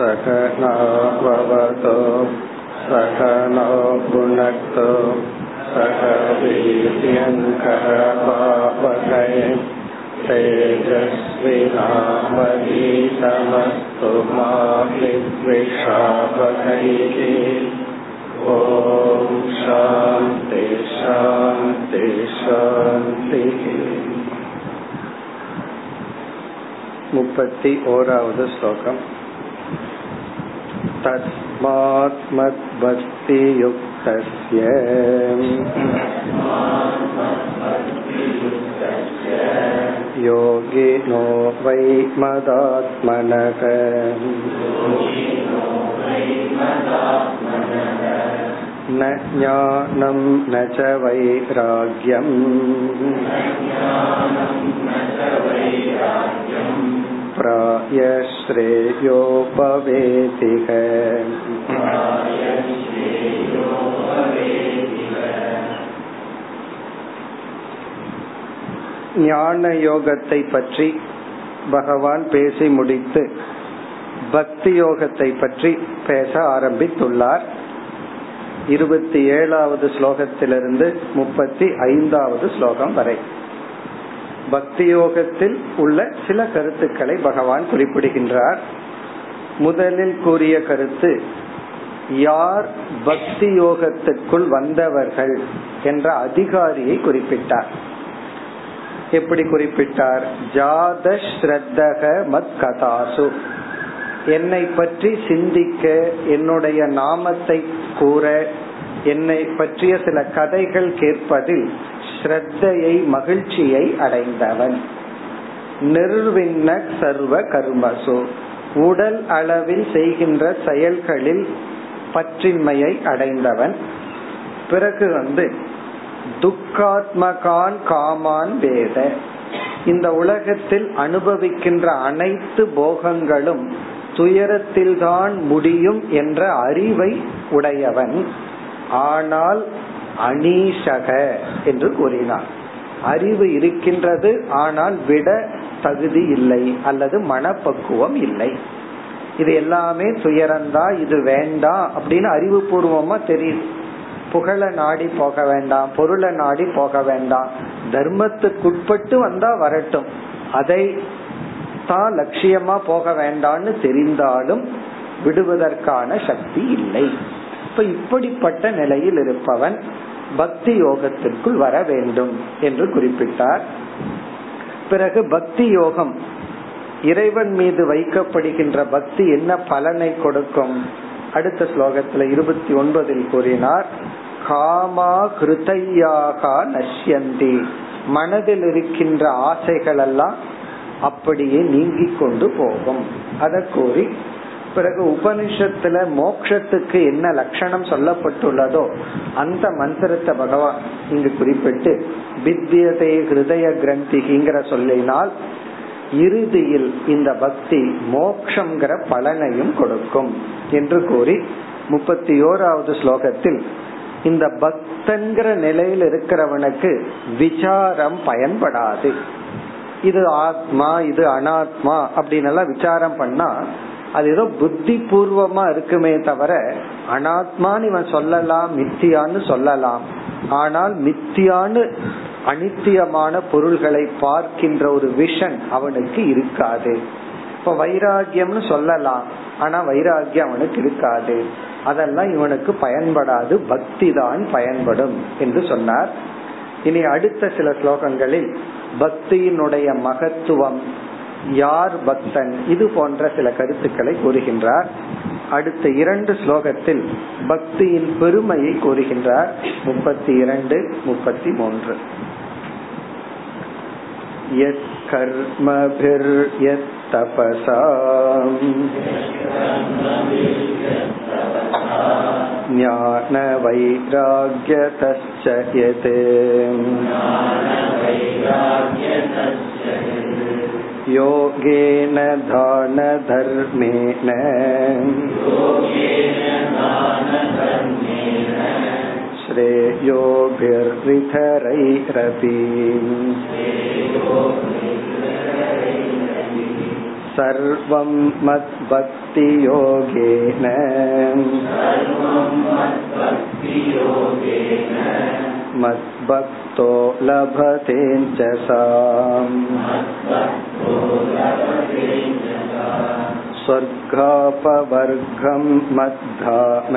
सकनाववतो सकनो भुनक्तो सह वीर्यङ्करवावहै तेजस्विनामधीतमस्तु मा विद्विषावहैः ॐ शान्ति शान्ति, शान्तिः। मुपति ओरावद् श्लोकम्। तस्मात्मद्भक्तियुक्तस्य योगिनो वै मदात्मनः न ज्ञानं न च वैराग्यम् प्रायश्रेयोपवेतिः ஞான யோகத்தை பற்றி பகவான் பேசி முடித்து பக்தி யோகத்தை பற்றி பேச ஆரம்பித்துள்ளார் இருபத்தி ஏழாவது ஸ்லோகத்திலிருந்து முப்பத்தி ஐந்தாவது ஸ்லோகம் வரை பக்தி யோகத்தில் உள்ள சில கருத்துக்களை பகவான் குறிப்பிடுகின்றார். முதலில் கூறிய கருத்து யார் பக்தி யோகத்துக்குள் வந்தவர்கள் என்ற அதிகாரியை குறிப்பிட்டார். எப்படி குறிப்பிட்டார்? ஜாத ஸ்ரத்தக மத் கதாசு. என்னை பற்றி சிந்திக்க என்னுடைய நாமத்தை கூற என்னை பற்றிய சில கதைகள் கேட்பதில் ஸ்ரத்தையை மகிழ்ச்சியை அடைந்தவன். நிர்வின்ன சர்வ கர்மசு. உடல் அளவில் செய்கின்ற செயல்களில் பற்றின்மையை அடைந்தவன். பிறகு வந்து துக்காத்மகான் காமான் வேத. இந்த உலகத்தில் அனுபவிக்கின்ற அனைத்து போகங்களும் துயரத்தில்தான் முடியும் என்ற அறிவை உடையவன். ஆனால் அனீஷக என்று கூறினார். அறிவு இருக்கின்றது ஆனால் விட தகுதி இல்லை அல்லது மனப்பக்குவம் இல்லை. இது எல்லாமே துயரந்தா இது வேண்டாம் அப்படின்னு அறிவுபூர்வமா தெரியுது. புகழ நாடி போக வேண்டாம் பொருளை நாடி போக வேண்டாம். தர்மத்துக்குட்பட்டு வந்தா வரட்டும். அதை தான் லட்சியமா போக வேண்டாம்னு தெரிந்தாலும் விடுவதற்கான சக்தி இல்லை. இப்ப இப்படிப்பட்ட நிலையில் இருப்பவன் பக்தி யோகத்திற்குள் வர வேண்டும் என்று குறிப்பிட்டார். பிறகு பக்தி யோகம் இறைவன் மீது வைக்கப்படுகின்ற பக்தி என்ன பலனை கொடுக்கும்? அடுத்த ஸ்லோகத்துல இருபத்தி ஒன்பதில் கூறினார் காமா கிருத்தையாக நஷ்யந்தி. மனதில் இருக்கின்ற ஆசைகள் எல்லாம் அப்படியே நீங்கி கொண்டு போகும். அதை கூறி பிறகு உபனிஷத்துல மோக்ஷத்துக்கு என்ன லட்சணம் சொல்லப்பட்டுள்ளதோ அந்த மந்திரத்தை பகவான் இங்கு குறிப்பிட்டு வித்தியதை ஹிருதய கிரந்திகிங்கிற சொல்லினால் இறுதியில் இந்த பக்தி மோக்ஷங்கிற பலனையும் கொடுக்கும். என்று கூறி முப்பத்தி ஓராவது ஸ்லோகத்தில் இந்த பக்தங்கிற நிலையில் இருக்கிறவனுக்கு விசாரம் பயன்படாது. இது ஆத்மா இது அனாத்மா அப்படின்னு எல்லாம் விசாரம் பண்ணா அது ஏதோ புத்தி பூர்வமா இருக்குமே தவிர அனாத்மான்னு இவன் சொல்லலாம் மித்தியான்னு சொல்லலாம். ஆனால் மித்தியான்னு அனித்தியமான பொருள்களை பார்க்கின்ற ஒரு விஷன் அவனுக்கு இருக்காது. இப்ப வைராகியம்னு சொல்லலாம் ஆனா வைராகியம் அவனுக்கு இருக்காது. அதெல்லாம் இவனுக்கு பயன்படாது பக்தி தான் பயன்படும் என்று சொன்னார். இனி அடுத்த சில ஸ்லோகங்களில் பக்தியினுடைய மகத்துவம் யார் பக்தன் இது போன்ற சில கருத்துக்களை கூறுகின்றார் அடுத்த இரண்டு ஸ்லோகத்தில் பக்தியின் பெருமையை கூறுகின்றார் முப்பத்தி இரண்டு முப்பத்தி மூன்று यत्कर्मभिर्यत्तपसा ज्ञानवैराग्यतश्च यत् योगेन दानधर्मेण। श्रेयोभिर्विधरैरपि सर्वं मद्भक्तियोगेन मद्भक्तो लभतेञ्च साम् स्वर्गापवर्गं मद्धाम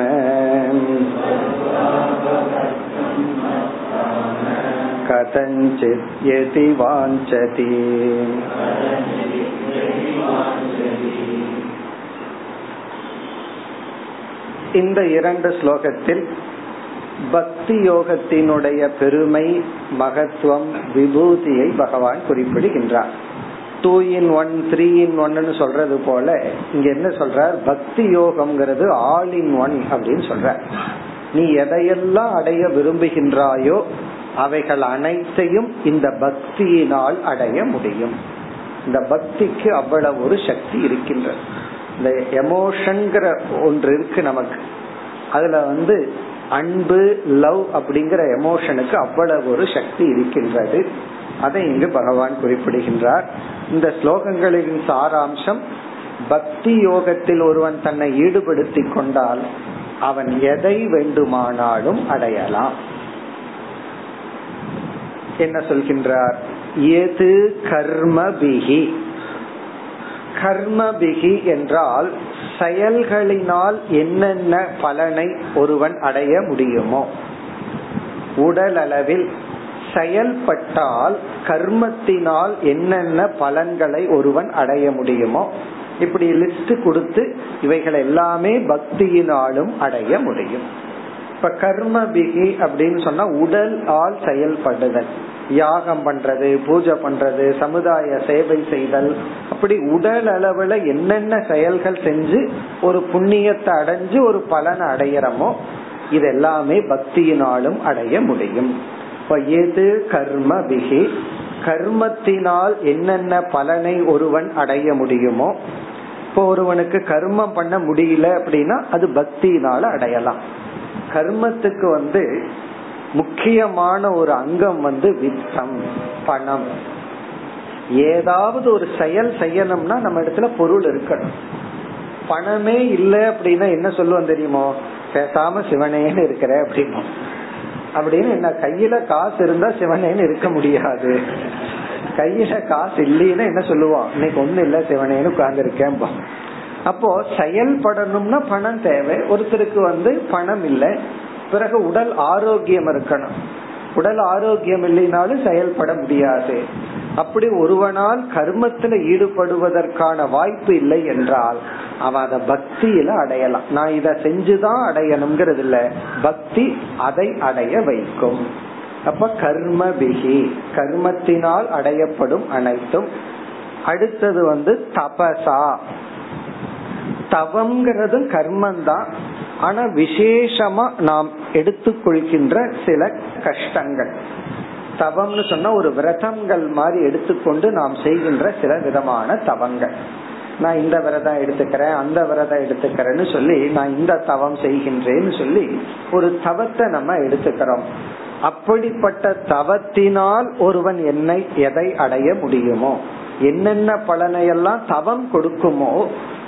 कथञ्चित् यदि वाञ्छति இந்த இரண்டு ஸ்லோகத்தில் பக்தி யோகத்தினுடைய பெருமை மகத்துவம் விபூதியை பகவான் குறிப்பிடுகின்றார். Two in one three in ஒன்னு சொல்றது போல இங்க என்ன சொல்றார்? பக்தி யோகம்ங்கிறது ஆல் இன் ஒன் அப்படின்னு சொல்ற நீ எதையெல்லாம் அடைய விரும்புகின்றாயோ அவைகள் அனைத்தையும் இந்த பக்தியினால் அடைய முடியும். இந்த பக்திக்கு அவ்வளவு ஒரு சக்தி இருக்கின்றது. இந்த எமோஷன்கிற ஒன்று இருக்கு நமக்கு. அதுல வந்து அன்பு லவ் அப்படிங்கிற எமோஷனுக்கு அவ்வளவு ஒரு சக்தி இருக்கின்றது. அதை இங்கு பகவான் குறிப்பிடுகின்றார். இந்த ஸ்லோகங்களின் சாராம்சம் பக்தி யோகத்தில் ஒருவன் தன்னை ஈடுபடுத்தி கொண்டால் அவன் எதை வேண்டுமானாலும் அடையலாம். என்ன சொல்கின்றார்? எது கர்மபிகி? கர்மபிகி என்றால் செயல்களினால் என்னென்ன பலனை ஒருவன் அடைய முடியுமோ உடல் அளவில் செயல்பட்டால் கர்மத்தினால் என்னென்ன பலன்களை ஒருவன் அடைய முடியுமோ இப்படி லிஸ்ட் கொடுத்து இவைகள் எல்லாமே பக்தியினாலும் அடைய முடியும். இப்ப கர்ம பிகி அப்படின்னு சொன்னா உடல் ஆல் செயல்படுதல். யாகம் பண்றது பூஜை பண்றது சமுதாய சேவை செய்தல். அப்படி உடல் அளவுல என்னென்ன செயல்கள் செஞ்சு ஒரு புண்ணியத்தை அடைஞ்சு ஒரு பலனை அடையிறமோ இது எல்லாமே பக்தியினாலும் அடைய முடியும். எது கர்ம பிகி கர்மத்தினால் என்னென்ன பலனை ஒருவன் அடைய முடியுமோ இப்போ ஒருவனுக்கு கர்மம் பண்ண முடியல அப்படின்னா அது பக்தியினால அடையலாம். கர்மத்துக்கு வந்து முக்கியமான ஒரு அங்கம் வந்து வித்தம் பணம். ஏதாவது ஒரு செயல் செய்யணும்னா நம்ம இடத்துல பொருள் இருக்கணும். பணமே இல்லை அப்படின்னா என்ன சொல்லுவோம் தெரியுமோ? பேசாம சிவனேன்னு இருக்கிற அப்படின்னு. அப்படின்னு என்ன கையில காசு இருந்தா சிவனேன்னு இருக்க முடியாது. கையில காசு இல்லைன்னா என்ன சொல்லுவான் இன்னைக்கு ஒண்ணு இல்ல சிவனேன்னு உட்கார்ந்து இருக்கேன் அப்போ செயல்படணும்னா பணம் தேவை. ஒருத்தருக்கு வந்து பணம் இல்லை. பிறகு உடல் ஆரோக்கியம் இருக்கணும். உடல் ஆரோக்கியம் இல்லைனாலும் செயல்பட முடியாது. அப்படி ஒருவனால் கர்மத்துல ஈடுபடுவதற்கான வாய்ப்பு இல்லை என்றால் அவன் அதை பக்தியில அடையலாம். நான் இத செஞ்சுதான் அடையணுங்கிறது இல்ல பக்தி அதை அடைய வைக்கும். அப்ப கர்ம பிகி கர்மத்தினால் அடையப்படும் அனைத்தும். அடுத்தது வந்து தபசா. தவம்ங்கிறதும் கர்மம் தான் ஆனா விசேஷமா நாம் எடுத்துக்கொள்கின்ற சில கஷ்டங்கள். தவம்னு சொன்னா ஒரு விரதங்கள் மாதிரி எடுத்துக்கொண்டு நாம் செய்கின்ற சில விதமான தவங்கள். நான் இந்த விரதம் எடுத்துக்கிறேன் அந்த விரதம் எடுத்துக்கிறேன்னு சொல்லி நான் இந்த தவம் செய்கின்றேன்னு சொல்லி ஒரு தவத்தை நம்ம எடுத்துக்கிறோம். அப்படிப்பட்ட தவத்தினால் ஒருவன் என்னை எதை அடைய முடியுமோ என்னென்ன பலனையெல்லாம் தவம் கொடுக்குமோ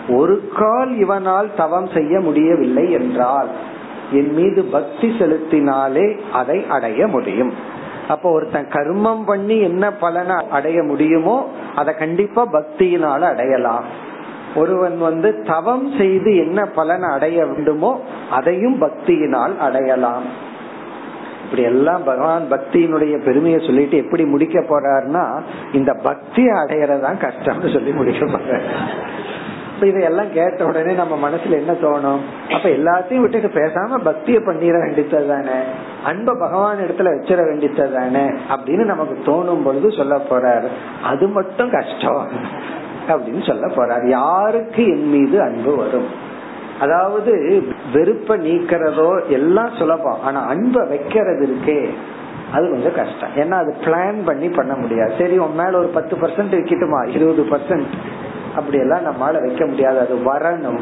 ஒரு கால் இவனால் தவம் செய்ய முடியவில்லை என்றால் என் மீது பக்தி செலுத்தினாலே அதை அடைய முடியும். அப்போ ஒருத்தன் கர்மம் பண்ணி என்ன பலனை அடைய முடியுமோ அதை கண்டிப்பா பக்தியினால அடையலாம். ஒருவன் வந்து தவம் செய்து என்ன பலனை அடைய வேண்டுமோ அதையும் பக்தியினால் அடையலாம். இப்படி எல்லாம் பகவான் பக்தியினுடைய பெருமையை சொல்லிட்டு எப்படி முடிக்க போறாருன்னா இந்த பக்தியை அடையறதான் கஷ்டம்னு சொல்லி முடிக்க போற இப்ப இதையெல்லாம் கேட்ட உடனே நம்ம மனசுல என்ன தோணும்? அப்ப எல்லாத்தையும் விட்டுட்டு பேசாம பக்திய பண்ணிட வேண்டியது தானே அன்ப பகவான் இடத்துல வச்சிட வேண்டியது தானே அப்படின்னு நமக்கு தோணும் பொழுது சொல்ல போறாரு. அது மட்டும் கஷ்டம். அப்படின்னு சொல்ல போறாரு. யாருக்கு என் மீது அன்பு வரும்? அதாவது வெறுப்ப நீக்கிறதோ எல்லாம் சுலபம். ஆனா அன்பை வைக்கிறது இருக்கே அது கொஞ்சம் கஷ்டம். ஏன்னா அது பிளான் பண்ணி பண்ண முடியாது. சரி உன் மேல ஒரு பத்து பர்சன்ட் வைக்கட்டுமா இருபது பர்சன்ட் அப்படி எல்லாம் நம்மால வைக்க முடியாது. அது வரணும்.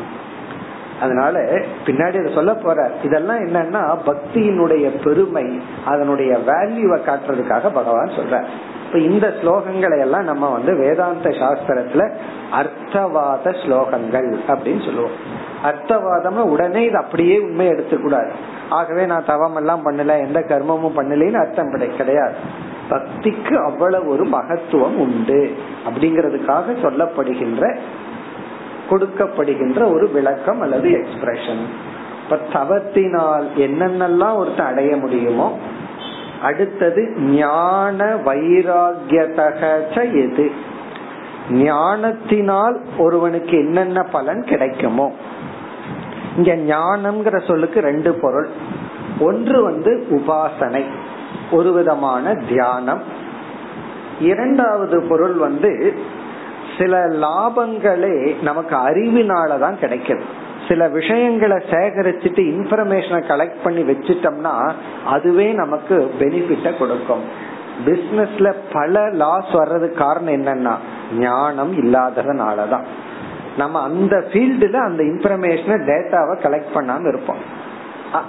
அதனால பின்னாடி அதை சொல்ல போற. இதெல்லாம் என்னன்னா பக்தியினுடைய பெருமை அதனுடைய வேல்யூவை காட்டுறதுக்காக பகவான் சொல்ற. இப்ப இந்த ஸ்லோகங்களை எல்லாம் நம்ம வந்து வேதாந்த சாஸ்திரத்துல அர்த்தவாத ஸ்லோகங்கள் அப்படின்னு சொல்லுவோம். அர்த்தவாதம் உடனே இது அப்படியே உண்மை எடுத்துக்கூடாது. ஆகவே நான் தவம் எல்லாம் பண்ணல எந்த கர்மமும் பண்ணலன்னு அர்த்தம் கிடையாது. பக்திக்கு அவ்வளவு ஒரு மகத்துவம் உண்டு. அப்படிங்கறதுக்காக சொல்லப்படுகின்ற கொடுக்கப்படுகின்ற ஒரு விளக்கம் அல்லது எக்ஸ்பிரஷன் இப்ப தவத்தினால் என்னென்னலாம் ஒருத்தர் அடைய முடியுமோ அடுத்தது ஞான வைராகியதக எது. ஞானத்தினால் ஒருவனுக்கு என்னென்ன பலன் கிடைக்குமோ. இங்க ஞானம்ங்கிற சொல்லுக்கு ரெண்டு பொருள். ஒன்று வந்து உபாசனை. ஒரு விதமான தியானம். இரண்டாவது பொருள் வந்து சில லாபங்களே நமக்கு அறிவினாலதான் கிடைக்கிறது சில விஷயங்களை சேகரிச்சுட்டு இன்ஃபர்மேஷனை கலெக்ட் பண்ணி வச்சுட்டோம்னா அதுவே நமக்கு பெனிஃபிட்ட கொடுக்கும். பிசினஸ்ல பல லாஸ் வர்றதுக்கு காரணம் என்னன்னா ஞானம் இல்லாததுனாலதான் நம்ம அந்த ஃபீல்டுல அந்த இன்ஃபர்மேஷனை டேட்டாவை கலெக்ட் பண்ணாம இருப்போம்.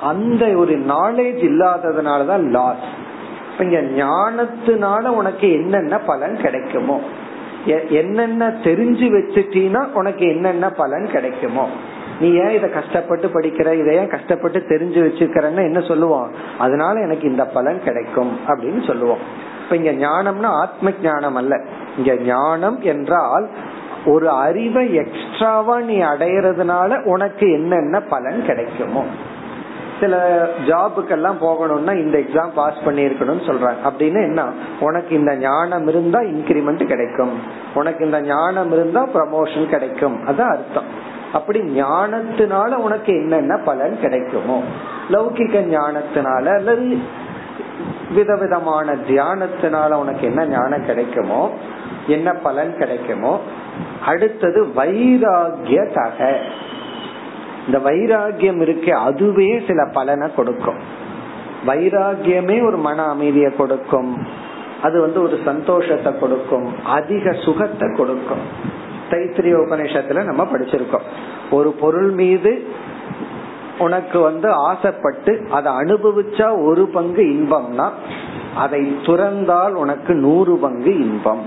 அந்த ஒரு நாலேஜ் இல்லாததுனாலதான் லாஸ் இங்க ஞானத்தினால உனக்கு என்னென்ன பலன் கிடைக்குமோ? என்னென்ன தெரிஞ்சு வச்சுட்டீனா உனக்கு என்னென்ன பலன் கிடைக்குமோ? நீ ஏன் இதை கஷ்டப்பட்டு படிக்கிற இதை ஏன் கஷ்டப்பட்டு தெரிஞ்சு வச்சுக்கிறன்னு என்ன சொல்லுவோம்? அதனால எனக்கு இந்த பலன் கிடைக்கும் அப்படின்னு சொல்லுவோம். இப்ப இங்க ஞானம்னா ஆத்ம ஞானம் அல்ல. இங்க ஞானம் என்றால் ஒரு அறிவை எக்ஸ்ட்ராவா நீ அடையறதுனால உனக்கு என்னென்ன பலன் கிடைக்குமோ? சில ஜாபுக்கெல்லாம் போகணும்னா இந்த எக்ஸாம் பாஸ் பண்ணிருக்கணும்னு சொல்றாங்க. அப்படின்னு என்ன? உனக்கு இந்த ஞானம் இருந்தா இன்கிரிமெண்ட் கிடைக்கும். உனக்கு இந்த ஞானம் இருந்தா ப்ரமோஷன் கிடைக்கும். அதான் அர்த்தம். அப்படி ஞானத்தினால உனக்கு என்னென்ன பலன் கிடைக்குமோ லௌகிக்க ஞானத்தினால அல்லது விதவிதமான தியானத்தினால உனக்கு என்ன ஞானம் கிடைக்குமோ என்ன பலன் கிடைக்குமோ அடுத்தது வைராகிய தக. இந்த வைராகியம் இருக்கு அதுவே சில பலனை கொடுக்கும். வைராகியமே ஒரு மன அமைதியை கொடுக்கும். அது வந்து ஒரு சந்தோஷத்தை கொடுக்கும். அதிக சுகத்தை கொடுக்கும். தைத்திரிய உபநிஷத்துல நம்ம படிச்சிருக்கோம். ஒரு பொருள் மீது உனக்கு வந்து ஆசைப்பட்டு அதை அனுபவிச்சா ஒரு பங்கு இன்பம்னா அதை துறந்தால் உனக்கு நூறு பங்கு இன்பம்.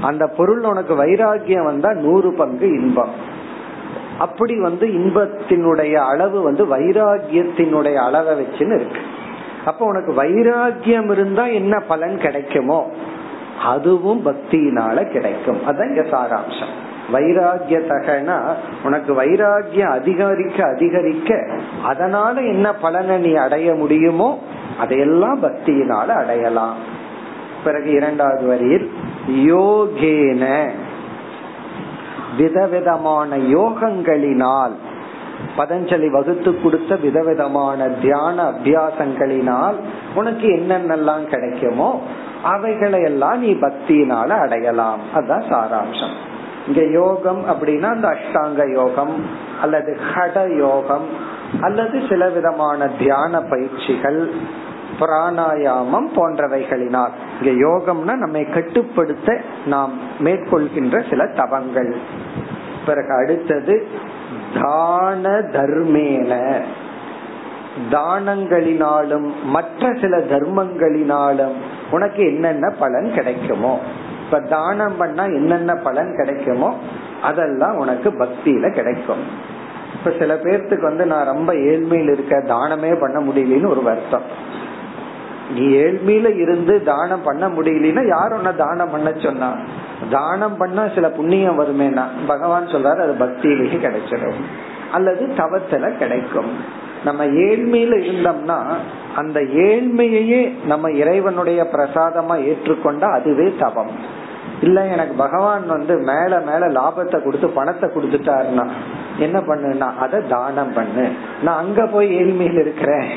அந்த பொருள் உனக்கு வைராகியம் வந்தா நூறு பங்கு இன்பம். அப்படி வந்து இன்பத்தினுடைய அளவு வந்து வைராகியத்தினுடைய அளவை வச்சுன்னு இருக்கு. அப்ப உனக்கு வைராகியம் இருந்தா என்ன பலன் கிடைக்குமோ அதுவும் பக்தியினால கிடைக்கும். அதான் இங்க சாராம்சம். வைராகியத்தகனா உனக்கு வைராகியம் அதிகரிக்க அதிகரிக்க அதனால என்ன பலனை நீ அடைய முடியுமோ அதையெல்லாம் பக்தியினால அடையலாம். பிறகு இரண்டாவது வரியில் யோகேன. விதவிதமான யோகங்களினால் பதஞ்சலி வகுத்து கொடுத்த விதவிதமான தியான அபியாசங்களினால் உனக்கு என்னென்னலாம் கிடைக்குமோ அவைகளை எல்லாம் நீ பக்தியினால அடையலாம். அதுதான் சாராம்சம். இங்க யோகம் அப்படின்னா அந்த அஷ்டாங்க யோகம் அல்லது ஹட யோகம் அல்லது சில விதமான தியான பயிற்சிகள் பிராணாயாமம் போன்றவைகளினால். இங்க யோகம்னா நம்மை கட்டுப்படுத்த நாம் மேற்கொள்கின்ற சில தவங்கள். பிறகு அடுத்தது தான தர்மேன. தானங்களினாலும் மற்ற சில தர்மங்களினாலும் உனக்கு என்னென்ன பலன் கிடைக்குமோ. இப்ப தானம் பண்ணா என்னென்ன பலன் கிடைக்குமோ அதெல்லாம் உனக்கு பக்தியில கிடைக்கும். இப்ப சில பேர்த்துக்கு வந்து நான் ரொம்ப ஏழ்மையில் இருக்க தானமே பண்ண முடியலன்னு ஒரு வருத்தம். நீ ஏழ்மையில இருந்து தானம் பண்ண முடியலன்னா யார் உன்ன தானம் பண்ண சொன்னா? தானம் பண்ணா சில புண்ணியம் வருமேனா? பகவான் சொல்றாரு அது பக்தியிலேயே கிடைச்சிடும். அல்லது தவத்துல கிடைக்கும். நம்ம ஏழ்மையில இருந்தோம்னா அந்த ஏழ்மையையே நம்ம இறைவனுடைய பிரசாதமா ஏற்றுக்கொண்டா அதுவே தவம். இல்ல எனக்கு பகவான் வந்து மேல மேல லாபத்தை கொடுத்து பணத்தை கொடுத்துட்டாருன்னா என்ன பண்ணுனா அத தானம் பண்ணு. நான் அங்க போய் ஏழ்மையில் இருக்கிறேன்.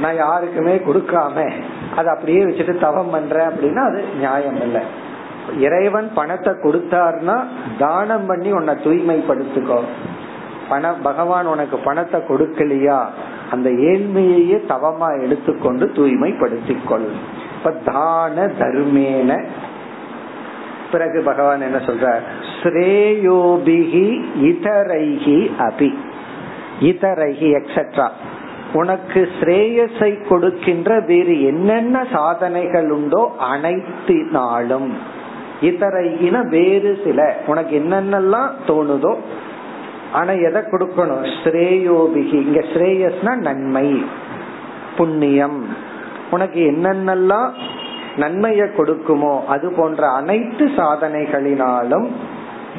நான் யாருக்குமே கொடுக்காம அதை அப்படியே வச்சுட்டு தவம் பண்றேன் அப்படின்னா அது நியாயம் இல்லை. இறைவன் பணத்தை கொடுத்தாருன்னா தானம் பண்ணி உன்னை தூய்மைப்படுத்திக்கோ. பண பகவான் உனக்கு பணத்தை கொடுக்கலையா? அந்த ஏழ்மையையே தவமா எடுத்துக்கொண்டு தூய்மைப்படுத்திக்கொள். இப்ப தான தர்மேன. பிறகு பகவான் என்ன சொல்ற ஸ்ரேயோபிகி இதரைகி அபி. இதரைகி எக்ஸெட்ரா உனக்கு ஸ்ரேயஸை கொடுக்கின்ற வேறு என்னென்ன சாதனைகள் உண்டோ அனைத்தினாலும் இத்தரையின வேறு சில உனக்கு என்னென்னலாம் தோணுதோ ஆனா எதை கொடுக்கணும்? ஸ்ரேயோபிகி. இங்க ஸ்ரேயஸ்னா நன்மை புண்ணியம். உனக்கு என்னென்னலாம் நன்மையை கொடுக்குமோ அது போன்ற அனைத்து சாதனைகளினாலும்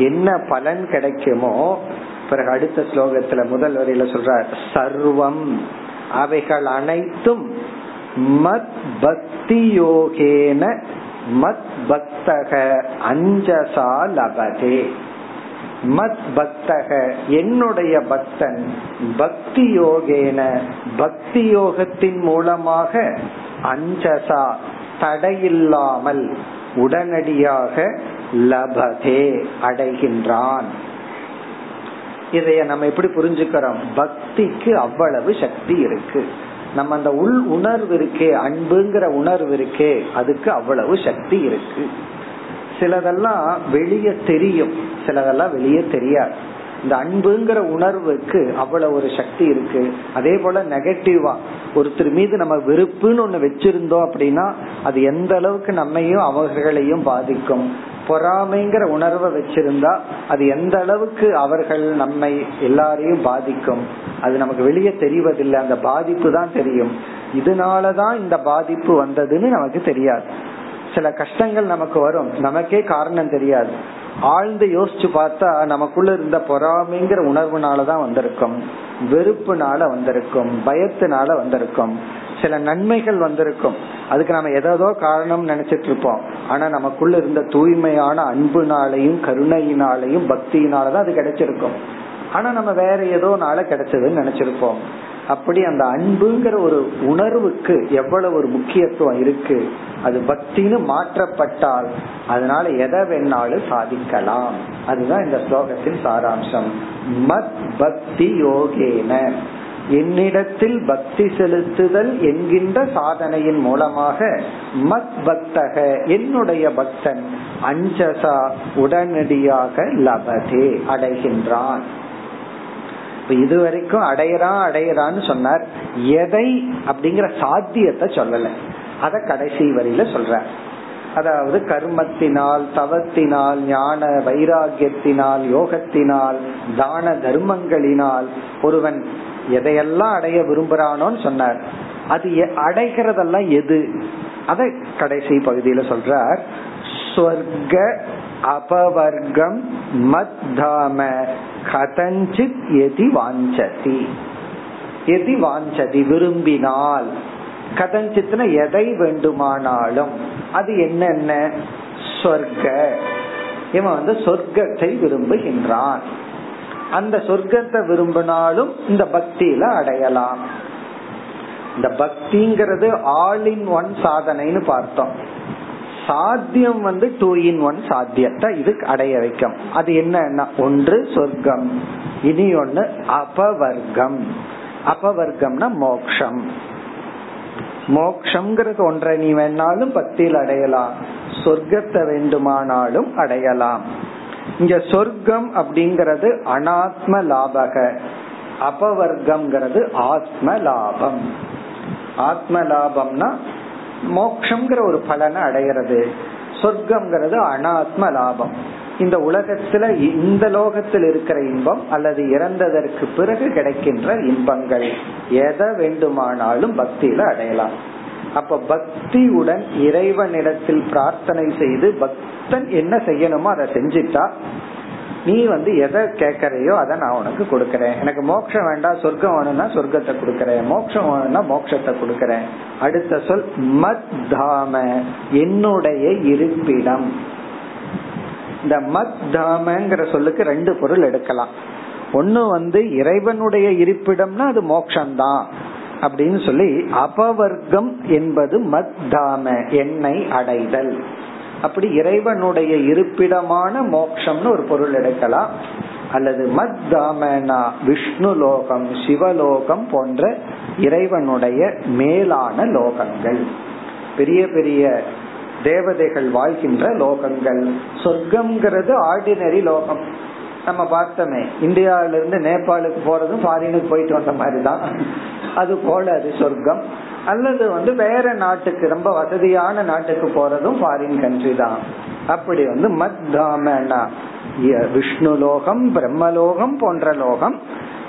என்ன பலன் கிடைக்குமோ பிறகு அடுத்த ஸ்லோகத்துல முதல் வரையில சொல்ற சர்வம். அவைகள் அனைத்தும் மத் பக்தி யோகேன மத் பக்தக அஞ்சசா லபதே. மத் பக்தக என்னுடைய பக்தன் பக்தி யோகேன பக்தி யோகத்தின் மூலமாக அஞ்சசா தடையில்லாமல் உடனடியாக லபதே அடைகின்றான். இதைய நம்ம எப்படி புரிஞ்சுக்கிறோம்? பக்திக்கு அவ்வளவு சக்தி இருக்கு. நம்ம அந்த உள் உணர்வு இருக்கே அன்புங்கிற உணர்வு இருக்கே அதுக்கு அவ்வளவு சக்தி இருக்கு. சிலதெல்லாம் வெளியே தெரியும். சிலதெல்லாம் வெளியே தெரியாது. இந்த அன்புங்கிற உணர்வுக்கு அவ்வளவு ஒரு சக்தி இருக்கு. அதே போல நெகட்டிவா ஒருத்தர் மீது நம்ம வெறுப்புன்னு ஒண்ணு வச்சிருந்தோம் அப்படின்னா அது எந்த அளவுக்கு நம்மையும் அவர்களையும் பாதிக்கும். பொறாமைங்கிற உணர்வை வச்சிருந்தா அது எந்த அளவுக்கு அவர்கள் நம்மை எல்லாரையும் பாதிக்கும். அது நமக்கு வெளியே தெரிவதில்லை. அந்த பாதிப்பு தான் தெரியும். இதனாலதான் இந்த பாதிப்பு வந்ததுன்னு நமக்கு தெரியாது. சில கஷ்டங்கள் நமக்கு வரும். நமக்கே காரணம் தெரியாது. ஆழ்ந்து யோசிச்சு பார்த்தா நமக்குள்ள இருந்த பொறாமைங்கிற உணர்வுனாலதான் வந்திருக்கும். வெறுப்புனால வந்திருக்கும். பயத்தினால வந்திருக்கும். சில நன்மைகள் வந்திருக்கும். அதுக்கு நம்ம ஏதோ காரணம் நினைச்சிட்டு இருப்போம். ஆனா நமக்குள்ள இருந்த தூய்மையான அன்புனாலையும் கருணையினாலையும் பக்தியினாலதான் அது கிடைச்சிருக்கும். ஆனா நம்ம வேற ஏதோ நாள கிடைச்சதுன்னு நினைச்சிருப்போம். அப்படி அந்த அன்புங்கிற ஒரு உணர்வுக்கு எவ்வளவு ஒரு முக்கியத்துவம் இருக்கு அது பக்தின்னு மாற்றப்பட்டால் அதனால எதை வேணாலும் சாதிக்கலாம். அதுதான் இந்த ஸ்லோகத்தின் சாராம்சம். மத் பக்தி யோகேன. என்னிடத்தில் பக்தி செலுத்துதல் என்கின்ற சாதனையின் மூலமாக மத் பக்தக என்னுடைய பக்தன் அஞ்சசா உடனடியாக லபதே அடைகின்றான். இதுவரைக்கும் அடையறான் அடையறான்னு சொன்னார். எதை அப்படிங்கிற சாத்தியத்தை சொல்லல. அத கடைசி வரியில சொல்ற அதாவது கர்மத்தினால் தவத்தினால் ஞான வைராகியத்தினால் யோகத்தினால் தான தர்மங்களினால் ஒருவன் எதையெல்லாம் அடைய விரும்புறானோன்னு சொன்னார். அது அடைகிறதெல்லாம் எது? அத கடைசி பகுதியில சொல்றார். ஸ்வர்க அபவர்க்கம் மத்தாம கதஞ்சித் எதி வாஞ்சதி. எதி வாஞ்சதி விரும்பினால். கதஞ்சித்னா எதை வேண்டுமானாலும். அது என்னென்ன? சொர்க்க இவன் வந்து சொர்க்கத்தை விரும்புகின்றான். அந்த சொர்க்கத்தை விரும்பினாலும் இந்த பக்தியில அடையலாம். இந்த பக்திங்கிறது ஆல் இன் ஒன் சாதனைன்னு பார்த்தோம். சாத்தியம் வந்து டூ இன் ஒன் சாத்தியத்தை இது அடைய வைக்கும். அது என்ன ஒன்று சொர்க்கம் இனி ஒன்னு அபவர்க்கம். அபவர்க்கம்னா மோக்ஷம். மோக்ஷங்கிறது ஒன்றை நீ வேணாலும் பக்தியில் அடையலாம். சொர்க்கத்தை வேண்டுமானாலும் அடையலாம். இங்க சொர்க்கம் அப்படிங்கறது அனாத்ம லாபக. அபவர்க்கம்ங்கிறது ஆத்ம லாபம். ஆத்ம லாபம்னா மோக்ஷங்கிற ஒரு பலனை அடைகிறது சொர்க்கம்ங்கிறது அனாத்ம லாபம். இந்த உலகத்துல இந்த லோகத்தில் இருக்கிற இன்பம் அல்லது இறந்ததற்கு பிறகு கிடைக்கின்ற இன்பங்கள். எதை வேண்டுமானாலும் பக்தியில அடையலாம். அப்ப பக்தியுடன் இறைவனிடத்தில் பிரார்த்தனை செய்து பக்தன் என்ன செய்யணுமோ அதை செஞ்சிட்டா நீ வந்து எதை கேட்கறையோ அதை நான் உனக்கு கொடுக்கறேன். எனக்கு மோட்சம் வேண்டாம் சொர்க்கம் வேணும்னா சொர்க்கத்தை கொடுக்கறேன். மோட்சம் வேணும்னா மோட்சத்தை கொடுக்கறேன். அடுத்த சொல் மத் தாம என்னுடைய இருப்பிடம். இந்த மத் தாமங்கிற சொல்லுக்கு ரெண்டு பொருள் எடுக்கலாம். ஒன்னு வந்து இறைவனுடைய இருப்பிடம்னா அது மோக்ஷம்தான் அப்படின்னு சொல்லி அபவர்க்கம் என்பது மத்தாம என்னை அடைதல். அப்படி இறைவனுடைய இருப்பிடமான மோக்ஷம்னு ஒரு பொருள் எடுக்கலாம். அல்லது மத்தாமனா விஷ்ணு லோகம் சிவலோகம் போன்ற இறைவனுடைய மேலான லோகங்கள். பெரிய பெரிய தேவதைகள் வாழ்கின்ற லோகங்கள். சொர்க்கம்ங்கிறது ஆர்டினரி லோகம். நம்ம பார்த்தோமே இந்தியாவில இருந்து நேபாளுக்கு போறதும் ஃபாரினுக்கு போயிட்டு வந்த மாதிரி தான் அது போல அது சொர்க்கம். அல்லது வந்து வேற நாட்டுக்கு ரொம்ப வசதியான நாட்டுக்கு போறதும் ஃபாரின் கண்ட்ரி தான். அப்படி வந்து மத் தாமனா விஷ்ணு லோகம் பிரம்மலோகம் போன்ற லோகம்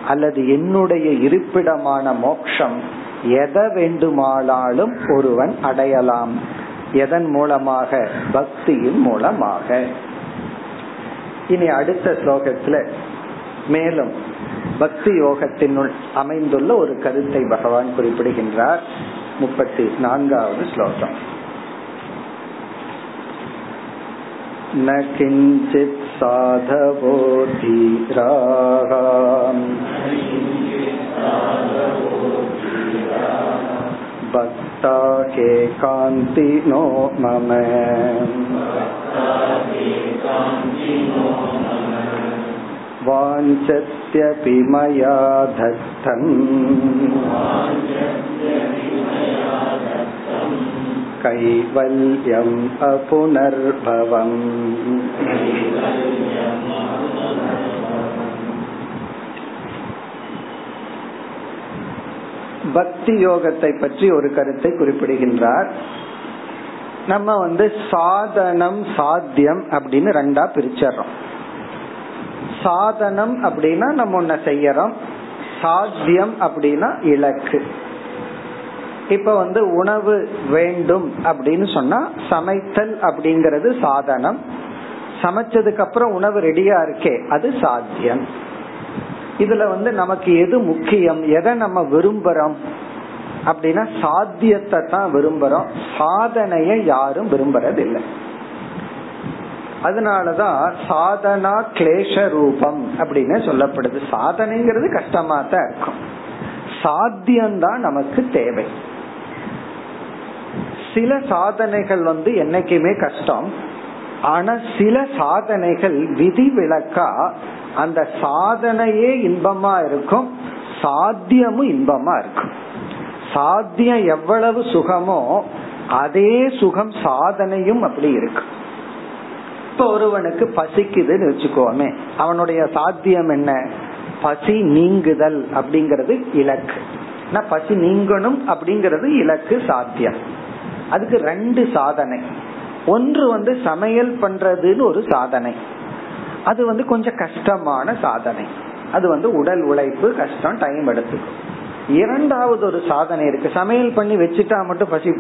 அல்லது என்னுடைய இருப்பிடமான மோக்ஷம் எதை வேண்டுமானாலும் ஒருவன் அடையலாம். எதன் மூலமாக? பக்தியின் மூலமாக. இனி அடுத்த ஸ்லோகத்துல மேலும் பக்தி யோகத்தினுள் அமைந்துள்ள ஒரு கருத்தை பகவான் குறிப்பிடுகின்றார் முப்பத்தி நான்காவது ஸ்லோகம் न किञ्चित् साधवो धीराः भक्ता के कान्तिनो मम वाञ्छत्यपि मया दत्तम् कैवल्यम् अपुनर्भवम् பக்தி யோகத்தை பற்றி ஒரு கருத்தை குறிப்பிடுகின்றார் நம்ம வந்து சாதனம் சாத்தியம் அப்படின்னு ரெண்டா பிரிச்சறோம் சாதனம் அப்படின்னா நம்ம ஒன்ன செய்யறோம். சாத்தியம் அப்படின்னா இலக்கு. இப்ப வந்து உணவு வேண்டும் அப்படின்னு சொன்னா சமைத்தல் அப்படிங்கறது சாதனம். சமைச்சதுக்கு அப்புறம் உணவு ரெடியா இருக்கே அது சாத்தியம். இதுல வந்து நமக்கு எது முக்கியம் எதை நம்ம விரும்புறோம் அப்படின்னா சாத்தியத்தை தான் விரும்புறோம். சாதனைய யாரும் விரும்புறது இல்லை அதனாலதான் சாதனா கிளேஷ ரூபம் அப்படின்னு சொல்லப்படுது. சாதனைங்கிறது கஷ்டமா தான் இருக்கும். சாத்தியம்தான் நமக்கு தேவை. சில சாதனைகள் வந்து என்னைக்குமே கஷ்டம். ஆனா சில சாதனைகள் விதி விளக்கா அந்த சாதனையே இன்பமா இருக்கும். சாத்தியமும் இன்பமா இருக்கும். சாத்தியம் எவ்வளவு சுகமோ அதே சுகம் சாதனையும் அப்படி இருக்கு. இப்ப ஒருவனுக்கு பசிக்குதுன்னு வச்சுக்கோமே அவனுடைய சாத்தியம் என்ன? பசி நீங்குதல் அப்படிங்கறது இலக்கு. பசி நீங்கணும் அப்படிங்கறது இலக்கு சாத்தியம். அதுக்கு ரெண்டு சாதனை. ஒன்று வந்து சமையல் பண்றதுன்னு ஒரு சாதனை. அது வந்து கொஞ்சம் கஷ்டமான சாதனை. அது வந்து உடல் உழைப்பு கஷ்டம் டைம் எடுத்துக்கும் இரண்டாவது ஒரு சாதனை இருக்கு. சமையல் பண்ணி வச்சுட்டா மட்டும் பசி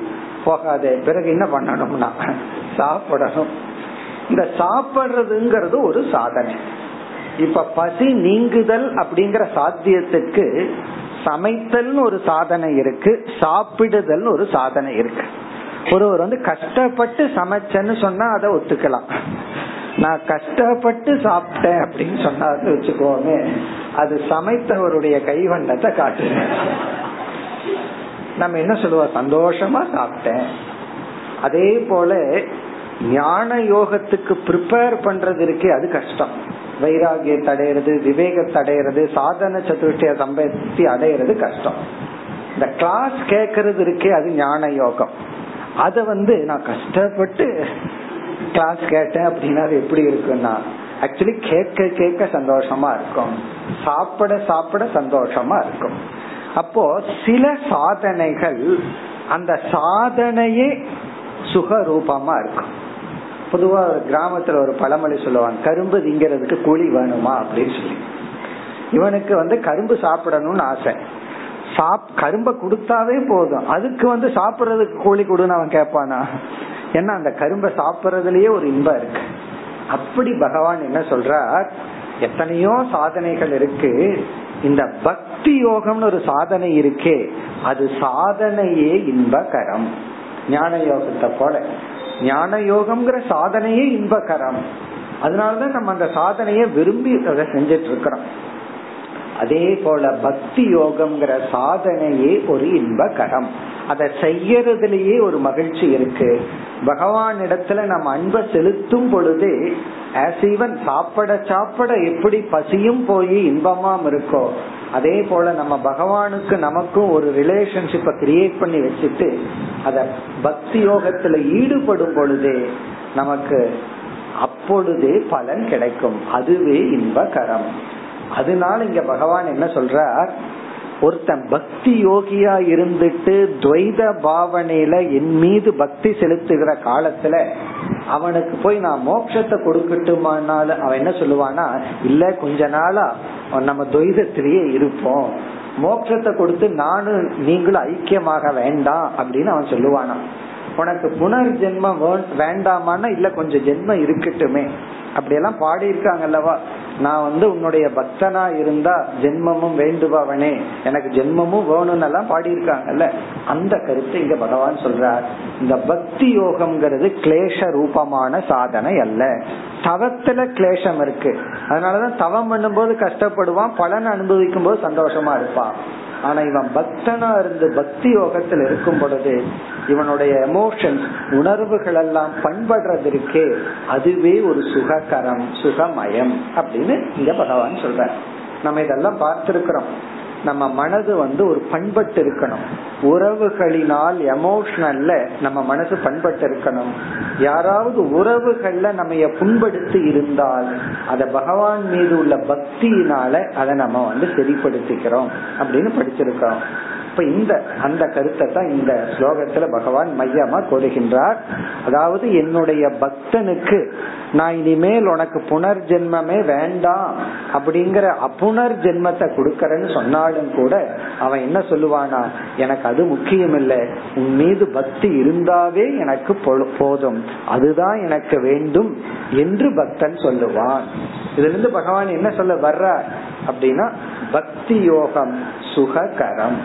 போகாதே. பிறகு என்ன பண்ணணும்னா சாப்பிடணும். இந்த சாப்பிடுறதுங்கிறது ஒரு சாதனை. இப்ப பசி நீங்குதல் அப்படிங்கிற சாத்தியத்துக்கு சமைத்தல்னு ஒரு சாதனை இருக்கு சாப்பிடுதல் ஒரு சாதனை இருக்கு. ஒருவர் வந்து கஷ்டப்பட்டு சமைச்சேன்னு சொன்னா அதை ஒத்துக்கலாம். நான் கஷ்டப்பட்டு சாப்பிட்டேன் அப்படின்னு சொன்னா வச்சுக்கோமே அது சமைத்தவருடைய கைவண்ணத்தை காட்டு நம்ம என்ன சொல்லுவோம்? சந்தோஷமா சாப்பிட்டேன். அதே போல ஞான யோகத்துக்கு ப்ரிப்பேர் பண்றது இருக்கே அது கஷ்டம். வைராகியத்தை அடையிறது விவேகத்தை அடையிறது சாதன சதுர்த்திய சம்பத்தி அடையிறது கஷ்டம். இந்த கிளாஸ் கேக்குறது இருக்கே அது ஞான யோகம். அத வந்து நான் கஷ்டப்பட்டு கிளாஸ் கேட்டேன் அப்படின்னா அது எப்படி இருக்குன்னா ஆக்சுவலி கேட்க கேட்க சந்தோஷமா இருக்கும். சாப்பிட சாப்பிட சந்தோஷமா இருக்கும். அப்போ சில சாதனைகள் அந்த சாதனையே சுகரூபமா இருக்கும். பொதுவா ஒரு கிராமத்துல ஒரு பழமொழி சொல்லுவாங்க கரும்பு திங்கிறதுக்கு கூலி வேணுமா அப்படின்னு சொல்லி. இவனுக்கு வந்து கரும்பு சாப்பிடணும்னு ஆசை. சாப் கரும்ப கொடுத்தாவே போதும். அதுக்கு வந்து சாப்பிடுறதுக்கு கூலி கொடுன்னு அவன் கேட்பானா? ஏன்னா அந்த கரும்பை சாப்பிடுறதுலயே ஒரு இன்பம் இருக்கு. அப்படி பகவான் என்ன சொல்றார்? எத்தனையோ சாதனைகள் இருக்கு. இந்த பக்தி யோகம்னு ஒரு சாதனை இருக்கே. அது சாதனையே இன்பகரம். ஞான யோகத்தை போல. ஞான யோகம்ங்கிற சாதனையே இன்பகரம். அதனாலதான் நம்ம அந்த சாதனைய விரும்பி அதை செஞ்சிட்டு இருக்கிறோம் அதே போல பக்தி யோகம்ங்கிற சாதனையே ஒரு இன்பகரம். அதை செய்யறதுலயே ஒரு மகிழ்ச்சி இருக்கு. பகவான் இடத்துல நம்ம அன்பை செலுத்தும் பொழுது ஆஸ் ஈவன் சாப்பிட சாப்பிட எப்படி பசியும் போய் இன்பமாம் இருக்கோ அதே போல நம்ம பகவானுக்கு நமக்கும் ஒரு ரிலேஷன்ஷிப்பை கிரியேட் பண்ணி வச்சுட்டு அத பக்தி யோகத்துல ஈடுபடும் பொழுதே நமக்கு அப்பொழுதே பலன் கிடைக்கும். அதுவே இன்பகரம் அதனால இங்க பகவான் என்ன சொல்றார்? ஒருத்தன் பக்தி யோகியா இருந்துட்டு துவைத பாவனையில என் மீது பக்தி செலுத்துகிற காலத்துல அவனுக்கு போய் நான் மோட்சத்தை கொடுக்கட்டுமானாலும் அவன் என்ன சொல்லுவானா இல்ல கொஞ்ச நாளா நம்ம துவைதத்திலேயே இருப்போம். மோட்சத்தை கொடுத்து நானும் நீங்களும் ஐக்கியமாக வேண்டாம் அப்படின்னு அவன் சொல்லுவானா உனக்கு புனர் ஜென்மம் வேண்டாமான்னா இல்ல கொஞ்சம் ஜென்மம் இருக்கட்டுமே. அப்படியெல்லாம் பாடி இருக்காங்க அல்லவா நான் வந்து உன்னுடைய பக்தனா இருந்தா ஜென்மமும் வேண்டுபவனே. எனக்கு ஜென்மமும் வேணும்னு எல்லாம் பாடியிருக்காங்கல்ல. அந்த கருத்தை இங்க பகவான் சொல்றார். இந்த பக்தி யோகம்ங்கிறது கிளேஷ ரூபமான சாதனை அல்ல. தவத்துல கிளேஷம் இருக்கு. அதனாலதான் தவம் பண்ணும்போது கஷ்டப்படுவான் பலன் அனுபவிக்கும் போது சந்தோஷமா இருப்பான். ஆனா இவன் பக்தனா இருந்து பக்தி யோகத்தில் இருக்கும் பொழுது இவனுடைய எமோஷன்ஸ் உணர்வுகள் எல்லாம் பண்படுறதற்கே அதுவே ஒரு சுககரம் சுகமயம் அப்படின்னு இங்க பகவான் சொல்ற நம்ம இதெல்லாம் பார்த்திருக்கிறோம். நம்ம மனது வந்து ஒரு பண்பட்டு இருக்கணும் உறவுகளினால் எமோஷனல்ல நம்ம மனசு பண்பட்டு இருக்கணும் யாராவது உறவுகள்ல நம்ம புண்படுத்தி இருந்தால் அத பகவான் மீது உள்ள பக்தியினால அதை நம்ம வந்து சரிப்படுத்திக்கிறோம் அப்படின்னு படிச்சிருக்கிறோம். இப்ப இந்த அந்த கருத்தை தான் இந்த ஸ்லோகத்துல பகவான் மையமா கோருகின்றார். அதாவது என்னுடைய பக்தனுக்கு நான் இனிமேல் உனக்கு புனர்ஜென்மமே வேண்டாம் அப்படிங்கிற அப்புனர் ஜென்மத்தை கொடுக்கறேன்னு சொன்னாலும் கூட அவன் என்ன சொல்லுவானா எனக்கு அது முக்கியம் இல்லை உன் மீது பக்தி இருந்தாவே எனக்கு போதும். அதுதான் எனக்கு வேண்டும் என்று பக்தன் சொல்லுவான். இதுல இருந்து பகவான் என்ன சொல்ல வர்ற அப்படின்னா பக்தி யோகம் சுககரம்.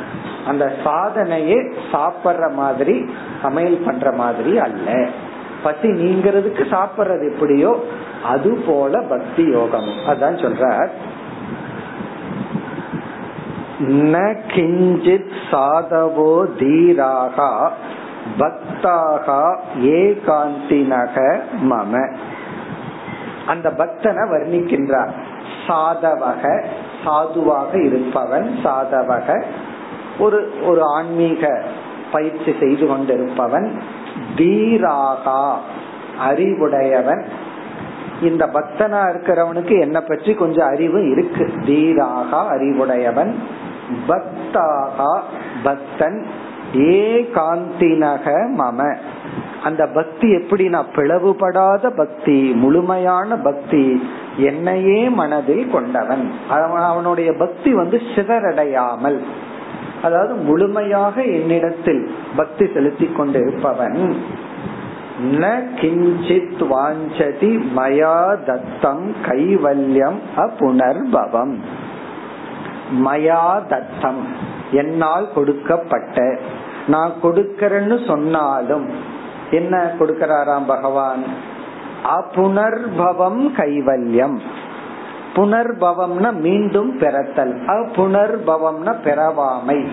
அந்த சாதனையே சாப்பிடுற மாதிரி சமையல் பண்ற மாதிரி அல்ல. பசி நீங்கிறதுக்கு சாப்பிடுறது எப்படியோ அது போல பக்தி யோகம். அதான் சொல்ற ந கிஞ்சித் சாதவோ தீராக பக்தாக ஏகாந்தினக மம. அந்த பக்தனை வர்ணிக்கின்றார். சாதவக சாதுவாக இருப்பவன் சாதவக. ஒரு ஒரு ஆன்மீக பயிற்சி செய்து கொண்டிருப்பவன் தீராகா அறிவுடையவன். இந்த பக்தனா இருக்கிறவனுக்கு என்ன பற்றி கொஞ்சம் அறிவு இருக்கு. தீராக அறிவுடையவன். பக்தாகா பக்தன். ஏ காந்தினக மம. அந்த பக்தி எப்படி நான் பிளவுபடாத பக்தி முழுமையான பக்தி என்னையே மனதில் கொண்டவன். அவனுடைய பக்தி வந்து சிதறடையாமல். அதாவது முழுமையாக என்னிடத்தில் பக்தி செலுத்தி கொண்டிருப்பவன் ந கிஞ்சித் வாஞ்சதி மயா தத்தம் கைவல்யம் அப்புனர்பவம் மயா தத்தம் என்னால் கொடுக்கப்பட்ட நான் கொடுக்கறேன்னு சொன்னாலும் என்ன கொடுக்கிறாராம் பகவான்? அப்புனர்பவம் கைவல்யம். புனர்பவம்னா மீண்டும் பெறத்தல். அப்புனர்பவம்னா பெறவாமை.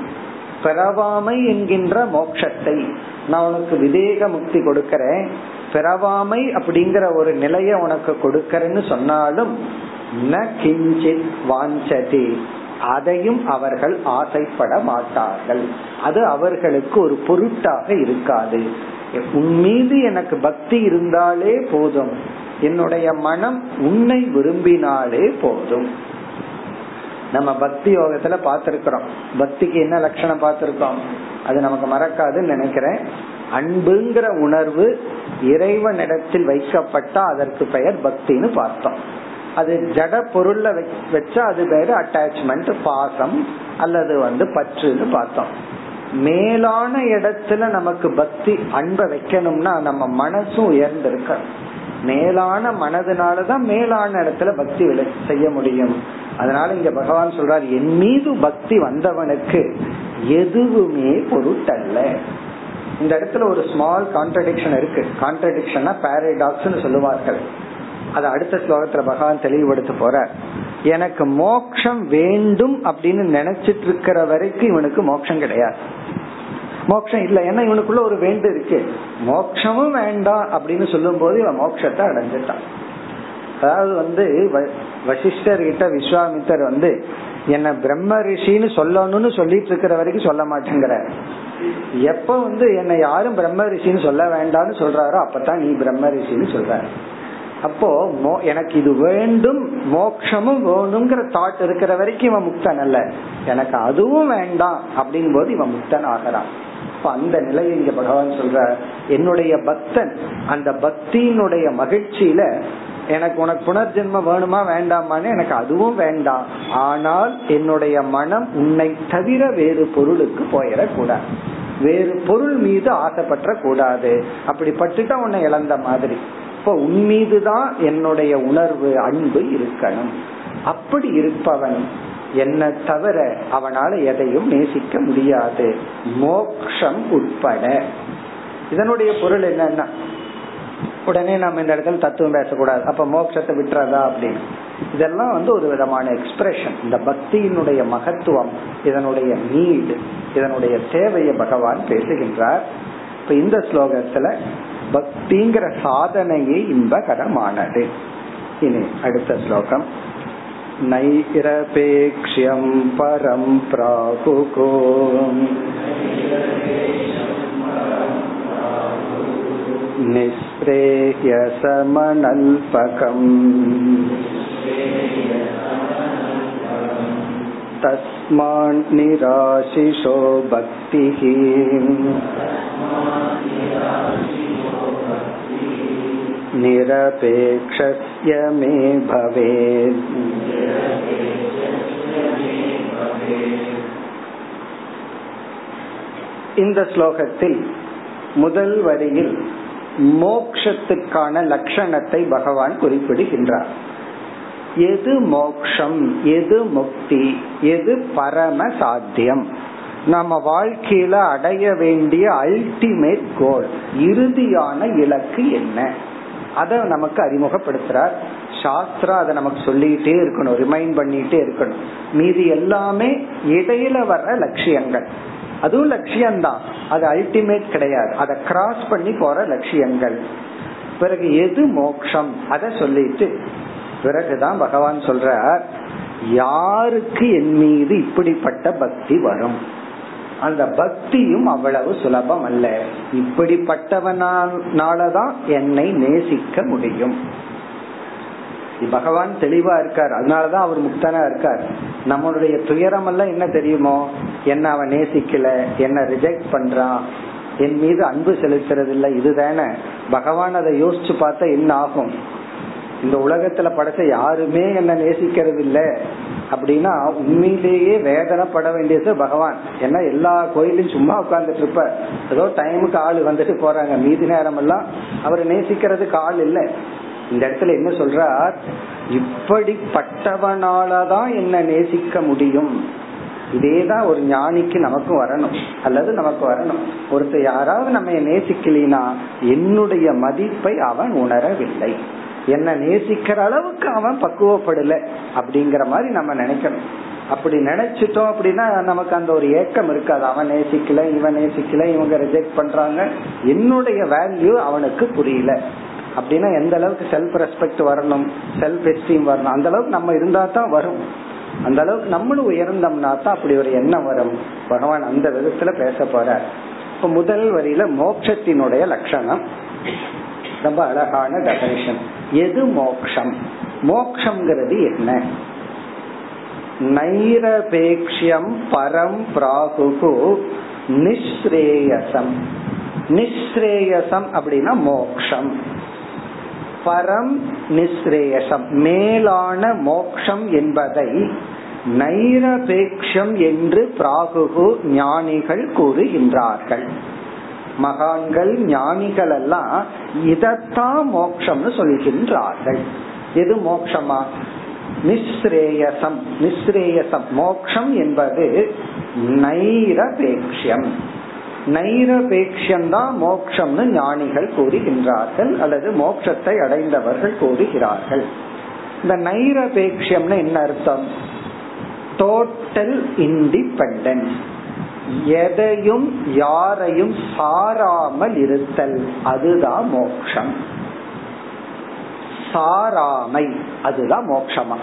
பெறவாமை என்கின்ற மோட்சத்தை நான் உனக்கு விதேக முக்தி கொடுக்கறேன். பெறவாமை அப்படிங்கிற ஒரு நிலைய உனக்கு கொடுக்கறேன்னு சொன்னாலும் ந கிஞ்சித் வாஞ்சதி. அதையும் அவர்கள் ஆசைப்பட மாட்டார்கள். அது அவர்களுக்கு ஒரு பொருட்டாக இருக்காது. உன் மீது எனக்கு பக்தி இருந்தாலே போதும். என்னுடைய மனம் உன்னை விரும்பினாலே போதும். நம்ம பக்தி யோகத்துல பாத்திருக்கிறோம் பக்திக்கு என்ன லட்சணம் பார்த்திருக்கோம்? அது நமக்கு மறக்காதுன்னு நினைக்கிறேன். அன்புங்கிற உணர்வு இறைவனிடத்தில் வைக்கப்பட்டா அதற்கு பெயர் பக்தின்னு பார்த்தோம். அது ஜட பொருள்ல வச்சா அது பேரு அட்டாச்மெண்ட் பாசம் அல்லது வந்து பற்றுன்னு பார்த்தோம். மேலான இடத்துல நமக்கு பக்தி அன்பை வைக்கணும்னா நம்ம மனசும் உயர்ந்திருக்கணும். மேலான மனதுனாலதான் மேலான இடத்துல பக்தி செய்ய முடியும். அதனால இங்க பகவான் சொல்றார் என் மீது பக்தி வந்தவனுக்கு எதுவுமே பொருட்டல்ல. இந்த இடத்துல ஒரு ஸ்மால் கான்ட்ரடிக்ஷன் இருக்கு. கான்ட்ரடிக்ஷன் பாரடாக்ஸ் சொல்லுவார்கள். அது அடுத்த ஸ்லோகத்துல பகவான் தெளிவுபடுத்த போற எனக்கு மோக்ஷம் வேண்டும் அப்படின்னு நினைச்சிட்டு இருக்கிற வரைக்கும் இவனுக்கு மோட்சம் கிடையாது. மோட்சம் இல்லை. ஏன்னா இவனுக்குள்ள ஒரு வேண்டு இருக்கு. மோட்சமும் வேண்டாம் அப்படின்னு சொல்லும் போது இவன் மோட்சத்தை அடைஞ்சிட்டான். அதாவது வந்து வசிஷ்டர் கிட்ட விஸ்வாமித்தர் வந்து என்ன பிரம்ம ரிஷின்னு சொல்லணும்னு சொல்லிட்டு இருக்கிற வரைக்கும் சொல்ல மாட்டேங்கிற. எப்ப வந்து என்ன யாரும் பிரம்ம ரிஷின்னு சொல்ல வேண்டாம்னு சொல்றாரோ அப்பதான் நீ பிரம்ம ரிஷின்னு சொல்ற. அப்போ எனக்கு இது வேண்டும் மோக்ஷமும் வேணுங்கிற தாட் இருக்கிற வரைக்கும் இவன் முக்தன் அல்ல. எனக்கு அதுவும் வேண்டாம் அப்படிங்கும் போது இவன் முக்தன் ஆகிறான். இப்ப அந்த நிலையை இங்க பகவான் சொல்ற என்னுடைய பக்தன் அந்த பக்தியினுடைய மகிழ்ச்சியில எனக்கு உனக்கு புனர்ஜென்மம் வேணுமா வேண்டாமான்னு எனக்கு அதுவும் வேண்டாம். ஆனால் என்னுடைய மனம் உன்னை தவிர வேறு பொருளுக்கு போயிடக்கூடாது. வேறு பொருள் மீது ஆசைப்பற்ற கூடாது அப்படி பட்டுட்டா உன்னை இழந்த மாதிரி. இப்ப உன் மீதுதான் என்னுடைய உணர்வு அன்பு இருக்கணும். அப்படி இருப்பவன் என்ன தவிர அவனால எதையும் நேசிக்க முடியாது. மோக்ஷம் உட்பட. இதனுடைய பொருள் என்னன்னா உடனே நம்ம இந்த இடத்துல தத்துவம் பேசக்கூடாது. அப்ப மோட்சத்தை விட்டுறதா அப்படின்னு. இதெல்லாம் வந்து ஒரு விதமான எக்ஸ்பிரஷன் இந்த பக்தியினுடைய மகத்துவம் இதனுடைய நீடு இதனுடைய தேவையை பகவான் பேசுகின்றார். இப்ப இந்த ஸ்லோகத்துல பக்திங்கிற சாதனையே இன்பகரமானது. இனி அடுத்த ஸ்லோகம். नैरपेक्ष्यं परं प्राहुको निःश्रेयसमनल्पकम् तस्मान्निराशिषो भक्तिः निरपेक्षस्य मे भवेत् இந்த ஸ்லோகத்தில் முதல் வரியில் மோக்ஷத்துக்கான லட்சணத்தை பகவான் குறிப்பிடுகின்றார் எது மோக்ஷம் எது முக்தி எது பரம சாத்தியம் நம்ம வாழ்க்கையில அடைய வேண்டிய அல்டிமேட் கோல் இறுதியான இலக்கு என்ன அதை நமக்கு அறிமுகப்படுத்துறார். சாஸ்திரா அதை நமக்கு சொல்லிட்டே இருக்கணும் ரிமைண்ட் பண்ணிட்டே இருக்கணும். மீதி எல்லாமே இடையில வர்ற லட்சியங்கள். அதுவும் லட்சியம்தான். அது அல்டிமேட் கிடையாது. அதை கிராஸ் பண்ணி போற லட்சியங்கள். பிறகு எது மோக்ஷம்? அத சொல்லிட்டு பிறகுதான் பகவான் சொல்றார் யாருக்கு என் மீது இப்படிப்பட்ட பக்தி வரும்? அந்த பக்தியும் அவ்வளவு சுலபம் அல்ல. இப்படிப்பட்டவனாலதான் என்னை நேசிக்க முடியும். பகவான் தெளிவா இருக்கார். அதனாலதான் அவர் முக்தனா இருக்கார். நம்மளுடைய துயரம் எல்லாம் என்ன தெரியுமோ? என்ன அவன் நேசிக்கல? என்ன ரிஜெக்ட் பண்றான்? என் மீது அன்பு செலுத்துறது இல்ல இதுதானே. பகவான் அதை யோசிச்சு பார்த்தா என்ன ஆகும்? இந்த உலகத்துல படைச்ச யாருமே என்ன நேசிக்கிறது இல்ல அப்படின்னா உண்மையிலேயே வேதனைப்பட வேண்டியது பகவான். ஏன்னா எல்லா கோயிலும் சும்மா உட்கார்ந்துட்டு இருப்ப. ஏதோ டைமுக்கு ஆள் வந்துட்டு போறாங்க. மீதி நேரம் எல்லாம் அவர் நேசிக்கிறதுக்கு ஆள் இல்லை. இந்த இடத்துல என்ன சொல்றார்? இப்படிப்பட்டவனாலதான் என்ன நேசிக்க முடியும். இதேதான் ஒரு ஞானிக்கு நமக்கும் வரணும். அல்லது நமக்கு வரணும். ஒருத்தர் யாராவது நம்ம நேசிக்கலினா என்னுடைய மதிப்பை அவன் உணரவில்லை. என்ன நேசிக்கிற அளவுக்கு அவன் பக்குவப்படல அப்படிங்கிற மாதிரி நம்ம நினைக்கணும். அப்படி நினைச்சிட்டோம் அப்படின்னா நமக்கு அந்த ஒரு ஏக்கம் இருக்காது. அவன் நேசிக்கல இவன் நேசிக்கல இவங்க ரிஜெக்ட் பண்றாங்க. என்னுடைய வேல்யூ அவனுக்கு புரியல. அப்படின்னா எந்த அளவுக்கு செல்ஃப் ரெஸ்பெக்ட் வரணும் செல்ஃப் எஸ்டீம் வரணும் அந்த அளவுக்கு நம்ம இருந்தா தான் வரும். அந்த அளவுக்கு நம்மளும் உயர்ந்தோம்னா தான் அப்படி ஒரு எண்ணம் வரும். பகவான் அந்த விதத்துல பேச போற இப்ப முதல் வரியில மோட்சத்தினுடைய லட்சணம். ரொம்ப அழகான டெபனிஷன் எது மோக்ஷம்? மோக்ஷங்கிறது என்ன? நைரபேக்ஷியம் பரம் பிராகுகு நிஸ்ரேயசம் நிஸ்ரேயசம் அப்படின்னா மோக்ஷம். பரம் நிஸ்ரேயசம் மேலான மோக்ஷம் என்பதை நைரபேக்ஷம் என்று பிராகுகு ஞானிகள் கூறுகின்றார்கள். மகான்கள் ஞானிகள் எல்லாம் இதத்தான் மோக்ஷம்னு சொல்கின்றார்கள் எது மோக்ஷமா? நிஸ்ரேயசம். நிஸ்ரேயசம். மோக்ஷம் என்பது நைரபேக்ஷம் நைரபேக்ஷம் தான் மோக்ஷம்னு ஞானிகள் கூறுகின்றார்கள் அல்லது மோக்ஷத்தை அடைந்தவர்கள் கூறுகிறார்கள். இந்த நைரபேக்ஷம்னு என்ன அர்த்தம்? டோட்டல் இண்டிபெண்டன்ஸ் எதையும் யாரையும் சாராமல் இருத்தல் அதுதான் மோக்ஷம். சாராமை அதுதான் மோக்ஷமா.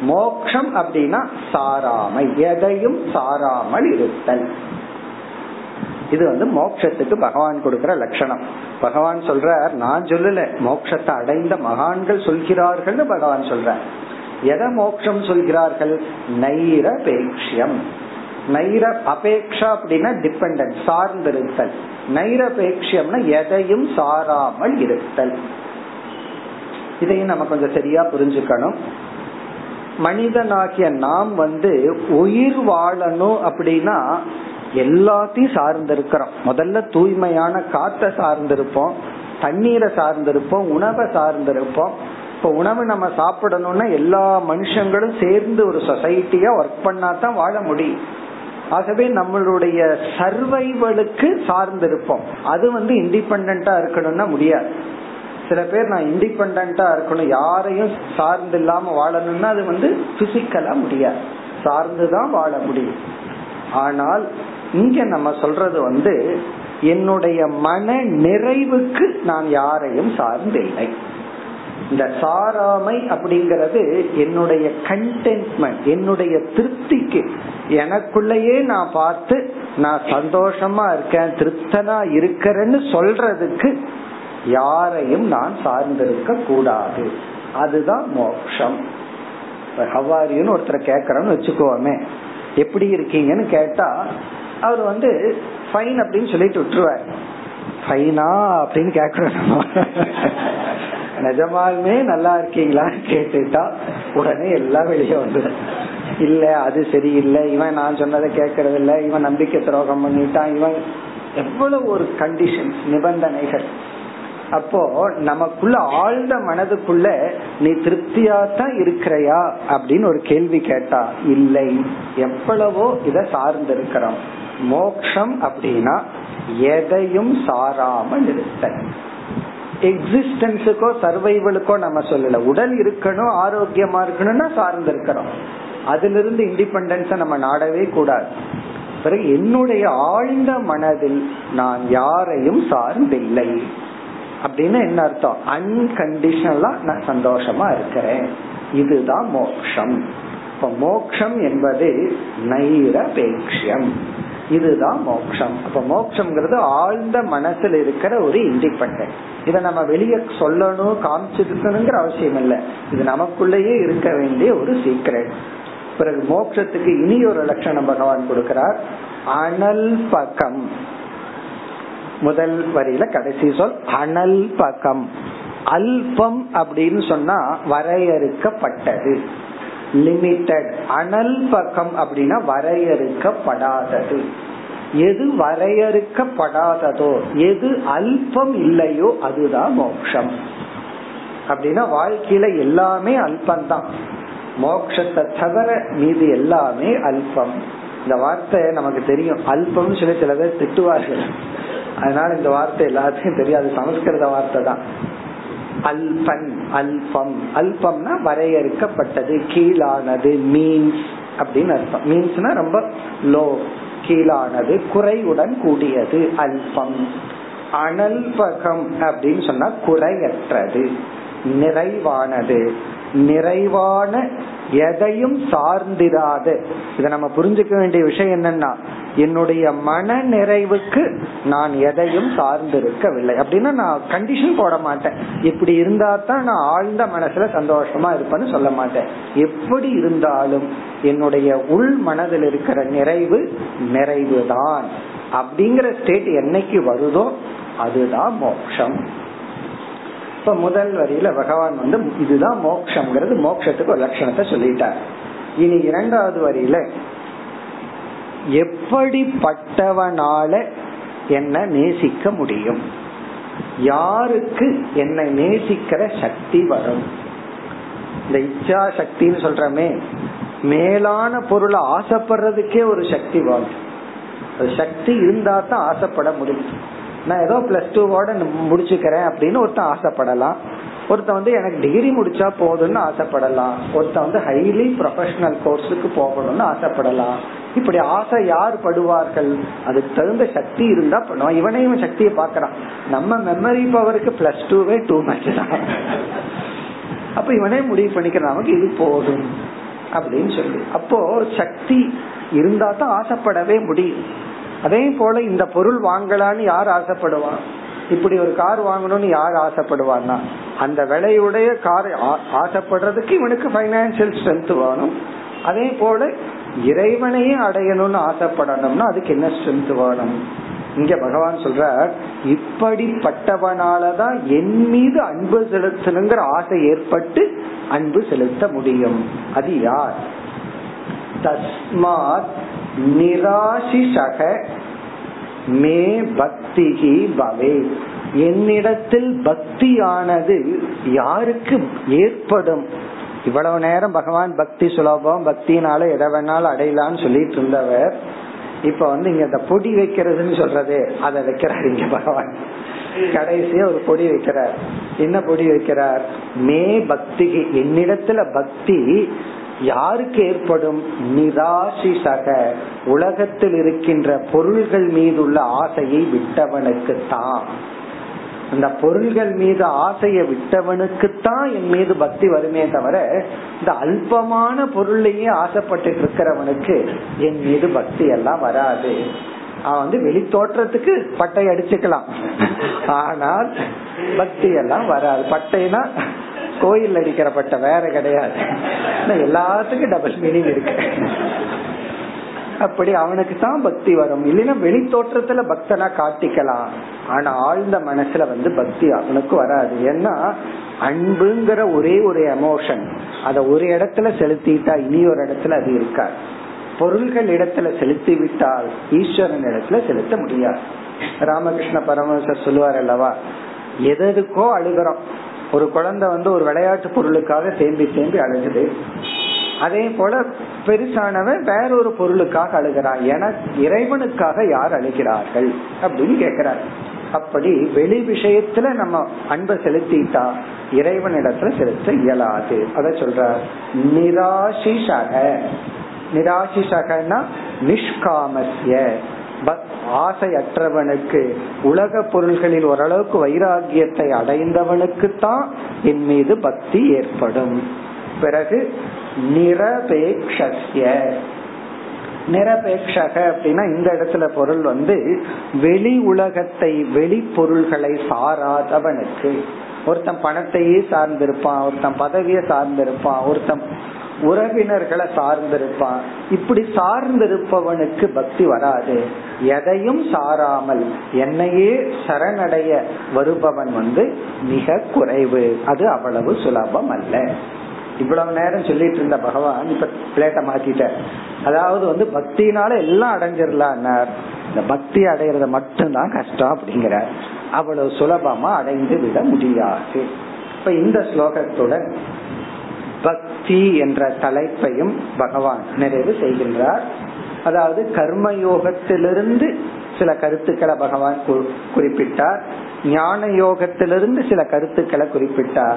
மோக்ஷம் அப்படின்னா சாராமை எதையும் சாராமல் இருத்தல். இது வந்து மோட்சத்துக்கு பகவான் கொடுக்கிற லட்சணம். பகவான் சொல்றார் நான் சொல்லல மோட்சத்தை அடைந்த மகான்கள் சொல்கிறார்கள் பகவான் சொல்ற எதை மோட்சம் சொல்கிறார்கள்? நைரபேக்ஷியம். நைர அபேக்ஷா அப்படின்னா டிபெண்டன்ட் சார்ந்திருத்தல். நைரபேக்ஷம்னா எதையும் சாராமல் இருத்தல். இதையும் நம்ம கொஞ்சம் சரியா புரிஞ்சுக்கணும். மனிதனாகிய நாம் வந்து உயிர் வாழணும் அப்படின்னா எல்லாத்தையும் சார்ந்திருக்கிறோம். முதல்ல தூய்மையான காத்த சார்ந்திருப்போம் தண்ணீரை சார்ந்திருப்போம் உணவை சார்ந்திருப்போம். இப்ப உணவு நம்ம சாப்பிடணும்னா எல்லா மனுஷங்களும் சேர்ந்து ஒரு சொசைட்டியா ஒர்க் பண்ணா தான் வாழ முடியும். ஆகவே நம்மளுடைய சர்வைவலுக்கு சார்ந்திருப்போம். அது வந்து இண்டிபெண்டா இருக்கணும்னா முடியாது. சில பேர் நான் இண்டிபெண்டா இருக்கணும் யாரையும் சார்ந்து இல்லாம வாழணும்னா அது வந்து பிசிக்கலா முடியாது. சார்ந்துதான் வாழ முடியும். ஆனால் இங்க நம்ம சொல்றது வந்து என்னுடைய மன நிறைவுக்கு நான் யாரையும் சார்ந்தில்லை. இந்த சாராமை அப்படிங்கறது என்னுடைய கண்டென்ட்மெண்ட் என்னுடைய திருப்திக்கு. எனக்குள்ளேயே நான் பார்த்து நான் சந்தோஷமா இருக்கேன் திருப்தனா இருக்கிறேன்னு சொல்றதுக்கு யாரையும் நான் சார்ந்திருக்க கூடாது. அதுதான் மோக்ஷம். ஹவாரின்னு ஒருத்தரை கேக்குறோம்னு வச்சுக்கோமே. எப்படி இருக்கீங்கன்னு கேட்டா அவர் வந்து ஃபைன் அப்படின்னு சொல்லிட்டு விட்டுருவார். ஃபைனா அப்படின்னு கேக்குறோம் நிஜமாலுமே நல்லா இருக்கீங்களான்னு கேட்டுட்டா உடனே எல்லாம் வெளியே வந்துடும். இல்ல அது சரியில்லை. இவன் நான் சொன்னதை கேட்கறது இல்ல இவன் நம்பிக்கை துரோகம் பண்ணிட்டான். இவன் எவ்வளவு ஒரு கண்டிஷன் நிபந்தனைகள். அப்போ நமக்குள்ள ஆழ்ந்த மனதுக்குள்ள நீ திருப்தியா தான் இருக்கிறையா? அப்படின்னு ஒரு கேள்வி கேட்டா இல்லை. எவ்வளவோ இத சார்ந்து இருக்கிறோம் மோக்ஷம் அப்படின்னா எதையும் சாராமல் இருத்தல். எக்ஸிஸ்டன்ஸுக்கோ சர்வைவலுக்கோ நம்ம சொல்லல. உடல் இருக்கணும் ஆரோக்கியமா இருக்கணும்னா சார்ந்து இருக்கிறோம். அதுல இருந்து இண்டிபெண்டன்ஸ நம்ம நாடவே கூடாது. பிறகு என்னுடைய ஆழ்ந்த மனதில் நான் யாரையும் சார்ந்தில்லை. அப்படின்னு என்ன அர்த்தம்? அன்கண்டிஷனலா நான் சந்தோஷமா இருக்கிறேன். இதுதான் மோக்ஷம். இப்ப மோக்ஷம் என்பது நைரபேக்ஷம் இதுதான் மோக்ஷம். அப்ப மோக்ஷம்ங்கிறது ஆழ்ந்த மனசுல இருக்கிற ஒரு இண்டிபெண்டன்ட் இதை நம்ம வெளியே சொல்லணும் காமிச்சிருக்கணுங்கிற அவசியம் இல்லை. இது நமக்குள்ளேயே இருக்க வேண்டிய ஒரு சீக்ரெட் பிறகு மோக்ஷத்துக்கு இனி ஒரு லட்சணம் பகவான் கொடுக்கிறார். அனல்பகம். முதல் வரியில கடைசி சொல் அனல்பகம். அல்பம் அப்படின்னு சொன்னா வரையறுக்கப்பட்டது. லிமிட்டட் அனல்பகம் அப்படின்னா வரையறுக்கப்படாதது. எது வரையறுக்கப்படாததோ எது அல்பம் இல்லையோ அதுதான் மோக்ஷம். அப்படின்னா வாழ்க்கையில எல்லாமே அல்பந்தான் மோக்ஷத்தை தவிர மீது எல்லாமே அல்பம். இந்த வார்த்தை நமக்கு தெரியும். அல்பம் சொல்லி சில பேர் திட்டுவார்கள். அதனால இந்த வார்த்தை எல்லாத்தையும் தெரியாது. சமஸ்கிருத வார்த்தை தான் அல்பன் அல்பம். அல்பம்னா வரையறுக்கப்பட்டது கீழானது மீன்ஸ் அப்படின்னு அர்த்தம். மீன்ஸ்னா ரொம்ப லோ கீழானது குறைவுடன் கூடியது அல்பம். அனல்பகம் அப்படின்னு சொன்னா குறையற்றது நிறைவானது. நிறைவான எதையும் சார்ந்திராத. இதை நம்ம புரிஞ்சுக்க வேண்டிய விஷயம் என்னன்னா என்னுடைய மன நிறைவுக்கு நான் எதையும் சார்ந்திருக்கவில்லை. அப்படின்னா நான் கண்டிஷன் போட மாட்டேன். இப்படி இருந்தா தான் நான் ஆழ்ந்த மனசுல சந்தோஷமா இருப்பேன்னு சொல்ல மாட்டேன். எப்படி இருந்தாலும் என்னுடைய உள் மனதில் இருக்கிற நிறைவு நிறைவு தான் அப்படிங்கிற ஸ்டேட் என்னைக்கு வருதோ அதுதான் மோட்சம். இப்ப முதல் வரியில பகவான் வந்து இதுதான் மோக்ஷங்கிறது மோக்ஷத்துக்கு ஒரு லட்சணத்தை சொல்லிட்டார். இனி இரண்டாவது வரியில எப்படிப்பட்டவனால என்ன நேசிக்க முடியும்? யாருக்கு என்னை நேசிக்கிற சக்தி வரும்? இந்த இச்சா சக்தின்னு சொல்றமே மேலான பொருளை ஆசைப்படுறதுக்கே ஒரு சக்தி வரும். சக்தி இருந்தா தான் ஆசைப்பட முடியும். நான் ஏதோ பிளஸ் டூவோட முடிச்சுக்கிறேன் அப்படின்னு ஒருத்தன் ஆசைப்படலாம். ஒருத்தன் வந்து எனக்கு டிகிரி முடிச்சா போதும்னு ஆசைப்படலாம். ஒருத்தன் வந்து ஹைலி ப்ரொஃபஷனல் கோர்ஸுக்கு போகணும்னு ஆசைப்படலாம். இப்படி ஆசை யார் படுவார்கள்? அதுக்கு தகுந்த சக்தி இருந்தா பண்ணுவான். இவனையும் சக்தியை பாக்குறான் நம்ம மெமரி பவருக்கு பிளஸ் டூவே டூ மேட்ச் தான். அப்ப இவனே முடிவு பண்ணிக்கிறான். நமக்கு இது போதும் அப்படின்னு சொல்லி. அப்போ சக்தி இருந்தா தான் ஆசைப்படவே முடியும். அதே போல இந்த பொருள் வாங்கலான்னு யார் ஆசைப்படுவான் இப்படி ஒரு கார் வாங்கணும்னு யார் ஆசைப்படுவான்னா? அந்த விலையுடைய கார் ஆசைப்படுறதுக்கு இவனுக்கு பைனான்சியல் ஸ்ட்ரென்த் வேணும். அதே போல இறைவனையும் அடையணும்னு ஆசைப்படணும்னா அதுக்கு என்ன ஸ்ட்ரென்த் வேணும்? இங்க பகவான் சொல்ற இப்படிப்பட்டவனாலதான் என் மீது அன்பு செலுத்தணுங்கிற ஆசை ஏற்பட்டு அன்பு செலுத்த முடியும். அது யார்? தஸ்மாத் நிராசிஷக மே பக்திகி பவே. என்னிடத்தில் பக்தியானது யாருக்கு ஏற்படும்? இவ்வளவு நேரம் பகவான் பக்தி சுலபம் பக்தினால எதை வேணாலும் அடையலான்னு சொல்லிட்டு இருந்தவர். இப்ப வந்து இங்க இந்த பொடி வைக்கிறதுன்னு சொல்றது அதை வைக்கிறார் இங்க பகவான். கடைசியா ஒரு பொடி வைக்கிறார். என்ன பொடி வைக்கிறார்? மே பக்தி என்னிடத்துல பக்தி யாருக்கு ஏற்படும் நிராசிசக உலகத்தில் இருக்கின்ற பொருள்கள் மீது உள்ள ஆசையை விட்டவனுக்கு தான் அந்த பொருள்கள் மீது ஆசையை விட்டவனுக்குத்தான் என் மீது பக்தி வருமே தவிர இந்த அல்பமான பொருளையே ஆசைப்பட்டு இருக்கிறவனுக்கு என் மீது பக்தி எல்லாம் வராது. அவன் வந்து வெளி தோற்றத்துக்கு பட்டை அடிச்சுக்கலாம். ஆனால் பக்தி எல்லாம் வராது. பட்டைனா கோயில் அடிக்கிற வேற கிடையாது. எல்லாத்துக்கும் டபுள் மீனிங் இருக்கு. அப்படி அவனுக்கு தான் பக்தி வரும். இல்லைன்னா வெளி தோற்றத்துல பக்தனா காட்டிக்கலாம். ஆனா ஆழ்ந்த மனசுல வந்து பக்தி அவனுக்கு வராது. ஏன்னா அன்புங்கிற ஒரே ஒரு எமோஷன் அத ஒரு இடத்துல செலுத்திட்டா இனி ஒரு இடத்துல அது இருக்காது. பொருள்கள் இடத்துல செலுத்தி விட்டால் ஈஸ்வரன் இடத்துல செலுத்த முடியாது. ராமகிருஷ்ண பரமஹம்சர் சொல்லுவார் அல்லவா எதற்கோ அழுகிறோம். ஒரு குழந்தை வந்து ஒரு விளையாட்டு பொருளுக்காக தேம்பி தேம்பி அழுகுது. அதே போல பெருசானவன் வேறொரு பொருளுக்காக அழுகிறான். என இறைவனுக்காக யார் அழுகிறார்கள்? அப்படின்னு கேக்குறாரு அப்படி வெளி விஷயத்துல நம்ம அன்பை செலுத்திட்டா இறைவனிடத்துல செலுத்த இயலாது. அத சொல்ற நிராசிஷக. நிராசிஷகன்னா நிஷ்காமசிய ஆசையற்றவனுக்கு உலக பொருள்களில் ஓரளவுக்கு வைராகியத்தை அடைந்தவனுக்கு தான் என் மீது பக்தி ஏற்படும். பிறகு நிரபேக்ஷஸ்ய. நிரபேக்ஷக அப்படின்னா இந்த இடத்துல பொருள் வந்து வெளி உலகத்தை வெளி பொருள்களை சாராதவனுக்கு. ஒருத்தன் பணத்தையே சார்ந்திருப்பான் ஒருத்தன் பதவியை சார்ந்திருப்பான் ஒருத்தன் உறவினர்களை சார்ந்திருப்பான். இப்படி சார்ந்திருப்பவனுக்கு பக்தி வராது. எதையும் சாராமல் என்னையே சரணடைய வருபவன் வந்து மிக குறைவு. அது அவ்வளவு சுலபம் அல்ல. இவ்வளவு நேரம் சொல்லிட்டு இருந்த பகவான் இப்ப பிளேட்ட மாத்திட்ட அதாவது வந்து பக்தினால எல்லாம் அடைஞ்சிடலான்னார் இந்த பக்தி அடையிறத மட்டும்தான் கஷ்டம் அப்படிங்கிற அவ்வளவு சுலபமா அடைந்து விட முடியாது. இப்ப இந்த ஸ்லோகத்துடன் பக்தி என்ற தலைப்பையும் பகவான் நிறைவு செய்கின்றார். அதாவது கர்மயோகத்திலிருந்து சில கருத்துக்களை பகவான் குறிப்பிட்டார். ஞான யோகத்திலிருந்து சில கருத்துக்களை குறிப்பிட்டார்.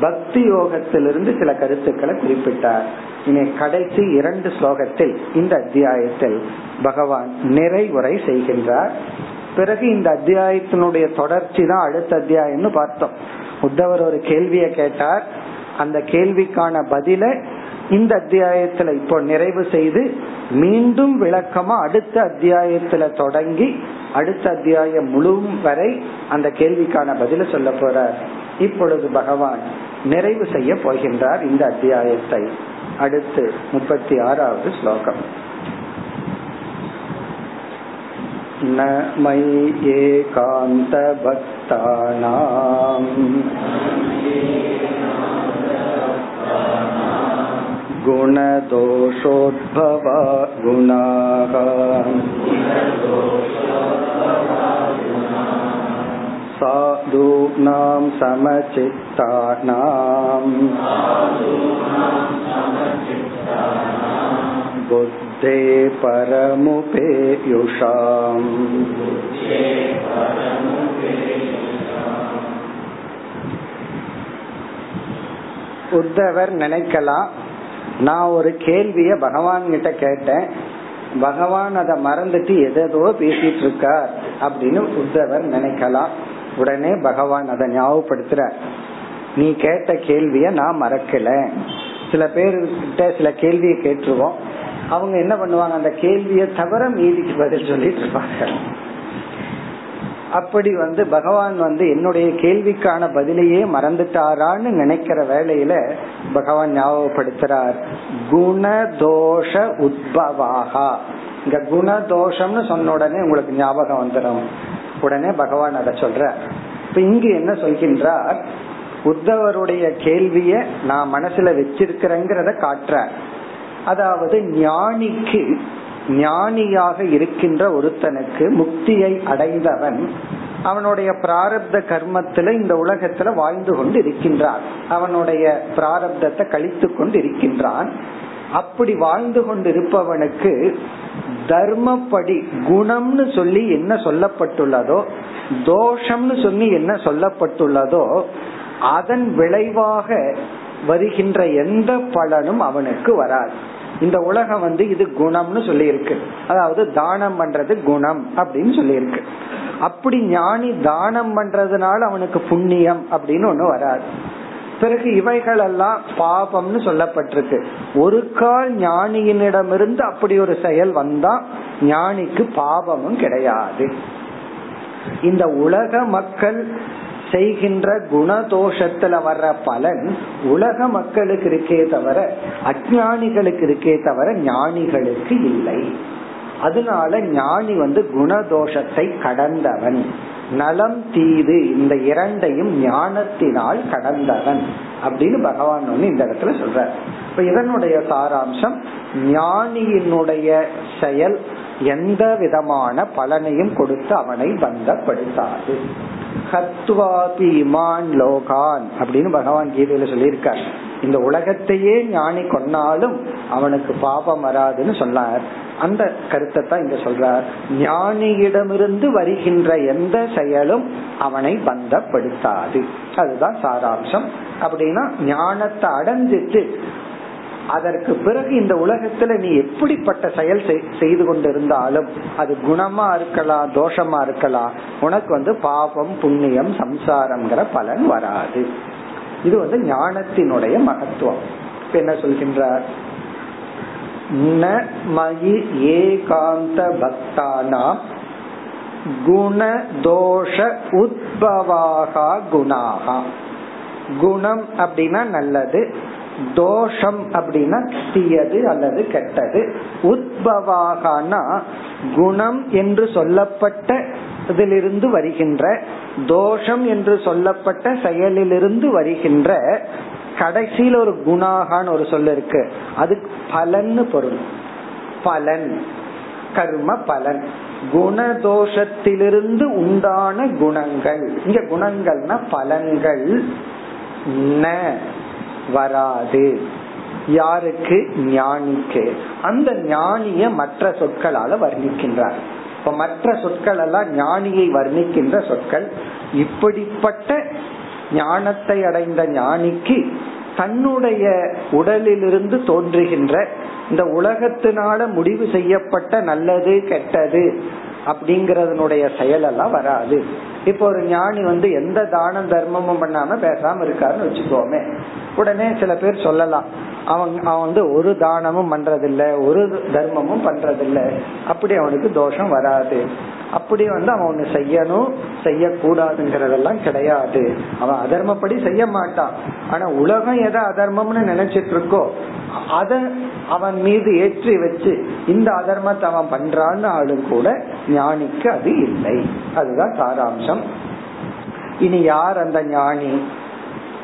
பக்தி யோகத்திலிருந்து சில கருத்துக்களை குறிப்பிட்டார். இனி கடைசி இரண்டு ஸ்லோகத்தில் இந்த அத்தியாயத்தில் பகவான் நிறைவுரை செய்கின்றார். பிறகு இந்த அத்தியாயத்தினுடைய தொடர்ச்சி தான் அடுத்த அத்தியாயம்னு பார்த்தோம். உத்தவர் ஒரு கேள்வியை கேட்டார். அந்த கேள்விக்கான பதில இந்த அத்தியாயத்துல இப்போ நிறைவு செய்து மீண்டும் விளக்கமா அடுத்த அத்தியாயத்துல தொடங்கி அடுத்த அத்தியாயம் முழு வரை அந்த கேள்விக்கான பதில சொல்ல போறார் இப்பொழுது பகவான் நிறைவு செய்ய போகின்றார் இந்த அத்தியாயத்தை அடுத்து முப்பத்தி ஆறாவது ஸ்லோகம் न मयि एकान्तभक्तानाम् गुणदोषोद्भवा गुणाः। साधूनां समचित्तानाम् बुद्धे परमुपेयुषाम्। உத்தவர் நினைக்கலாம் நான் ஒரு கேள்விய பகவான் கிட்ட கேட்டேன். பகவான் அதை மறந்துட்டு எதோ பேசிட்டு இருக்கார் அப்படின்னு உத்தவர் நினைக்கலாம் உடனே பகவான் அதை ஞாபகப்படுத்துற நீ கேட்ட கேள்விய நான் மறக்கல. சில பேர் கிட்ட சில கேள்வியை கேட்டுருவோம். அவங்க என்ன பண்ணுவாங்க? அந்த கேள்வியை தவிர மீதிக்கு பதில் சொல்லிட்டு இருப்பாங்க. அப்படி வந்து பகவான் வந்து என்னுடைய கேள்விக்கான பதிலையே மறந்துட்டாரான்னு நினைக்கிற வேலையில பகவான் ஞாபகப்படுத்துறார். குணதோஷ உத்பவாகா. இங்க குணதோஷம்னு சொன்ன உடனே உங்களுக்கு ஞாபகம் வந்துடும் உடனே பகவான் அதை சொல்ற இப்ப இங்கு என்ன சொல்கின்றார்? உத்தவருடைய கேள்விய நான் மனசுல வச்சிருக்கிறேங்கிறத காட்டுற அதாவது ஞானிக்கு ஞானியாக இருக்கின்ற ஒருத்தனுக்கு முக்தியை அடைந்தவன் அவனுடைய பிராரப்த கர்மத்துல இந்த உலகத்துல வாழ்ந்து கொண்டு இருக்கின்றான் அவனுடைய பிராரப்தத்தை கழித்து கொண்டு இருக்கின்றான் அப்படி வாழ்ந்து கொண்டு இருப்பவனுக்கு தர்மப்படி குணம்னு சொல்லி என்ன சொல்லப்பட்டுள்ளதோ தோஷம்னு சொல்லி என்ன சொல்லப்பட்டுள்ளதோ அதன் விளைவாக வருகின்ற எந்த பலனும் அவனுக்கு வராது. இந்த உலகம் வந்து இது குணம்னு சொல்லி இருக்கு அதாவது தானம் பண்றது குணம் அப்படின்னு சொல்லி இருக்கு அப்படி ஞானி தானம் பண்றதுனால அவனுக்கு புண்ணியம் அப்படின்னு ஒண்ணு வராது. பிறகு இவைகள் எல்லாம் பாபம்னு சொல்லப்பட்டிருக்கு. ஒரு கால் ஞானியினிடமிருந்து அப்படி ஒரு செயல் வந்தா ஞானிக்கு பாபமும் கிடையாது. இந்த உலக மக்கள் செய்கின்ற குணதோஷத்துல வர்ற பலன் உலக மக்களுக்கு இருக்கே தவிர அஜானிகளுக்கு இருக்கே தவிர ஞானிகளுக்கு இல்லை. அதனால ஞானி வந்து குணதோஷத்தை கடந்தவன். நலம் தீது இந்த இரண்டையும் ஞானத்தினால் கடந்தவன் அப்படின்னு பகவான் வந்து இந்த இடத்துல சொல்ற இப்ப இதனுடைய சாராம்சம் ஞானியினுடைய செயல் எந்த விதமான பலனையும் கொடுத்து அவனை பந்தப்படுத்தாது. ஹத்வாபி இமான் லோகான் அப்படின்னு பகவான் கீதையில சொல்லியிருக்கார். இந்த உலகத்தையே ஞானி கொன்னாலும் அவனுக்கு பாபம் வராதுன்னு சொன்னார். அந்த கருத்தை தான் இங்க சொல்றார். ஞானியிடமிருந்து வருகின்ற எந்த செயலும் அவனை பந்தப்படுத்தாது. அதுதான் சாராம்சம். அப்படின்னா ஞானத்தை அடைஞ்சிட்டு அதற்கு பிறகு இந்த உலகத்துல நீ எப்படிப்பட்ட செயல் செய்து கொண்டிருந்தாலும் அது குணமா இருக்கலாம் தோஷமா இருக்கலாம் உனக்கு வந்து பாபம் புண்ணியம் சம்சாரம்ங்கிற பலன் வராது. இது வந்து ஞானத்தினுடைய மகத்துவம். என்ன சொல்கின்றார்? ந மயி ஏகாந்த பக்தானா குண தோஷ உத்பவாகா குணாகா. குணம் அப்படின்னா நல்லது தோஷம் அப்படின்னா தீயது அல்லது கெட்டது. உத்பவாகனா குணம் என்று சொல்லப்பட்ட இதிலிருந்து வருகின்ற தோஷம் என்று சொல்லப்பட்ட செயலிலிருந்து வருகின்ற கடைசியில் ஒரு குணாகான்னு ஒரு சொல்ல இருக்கு. அது பலன்னு பொருள். பலன். கர்ம பலன். குணதோஷத்திலிருந்து உண்டான குணங்கள். இங்க குணங்கள்னா பலன்கள். ந. வராது. யாருக்கு? ஞானிக்கு. அந்த ஞானிய மற்ற சொற்களால வர்ணிக்கின்றார். இப்ப மற்ற சொற்கள் எல்லாம் ஞானியை வர்ணிக்கின்ற சொற்கள் இப்படிப்பட்ட ஞானத்தை அடைந்த ஞானிக்கு தன்னுடைய உடலிலிருந்து தோன்றுகின்ற இந்த உலகத்தினால முடிவு செய்யப்பட்ட நல்லது கெட்டது அப்படிங்கறதனுடைய செயல் எல்லாம் வராது. இப்போ ஒரு ஞானி வந்து எந்த தானம் தர்மமும் பண்ணாம பேசாம இருக்காருன்னு வச்சுக்கோமே. உடனே சில பேர் சொல்லலாம் அவன் அவன் வந்து ஒரு தானமும் பண்றதில்ல ஒரு தர்மமும் பண்றதில்ல. அப்படி அவனுக்கு தோஷம் வராது. அப்படி வந்து அவன் ஒண்ணு செய்யணும் செய்யக்கூடாதுங்கிறதெல்லாம் கிடையாது. அவன் அதர்மப்படி செய்ய மாட்டான். ஆனா உலகம் எதை அதர்மம்னு நினைச்சிட்டு இருக்கோ அத அவன் மீது ஏற்றி வச்சு இந்த அதர்மத்தை அவன் பண்றான்னு ஆளும் கூட ஞானிக்கு அது இல்லை. அதுதான் சாராம்சம். இனி யார் அந்த ஞானி?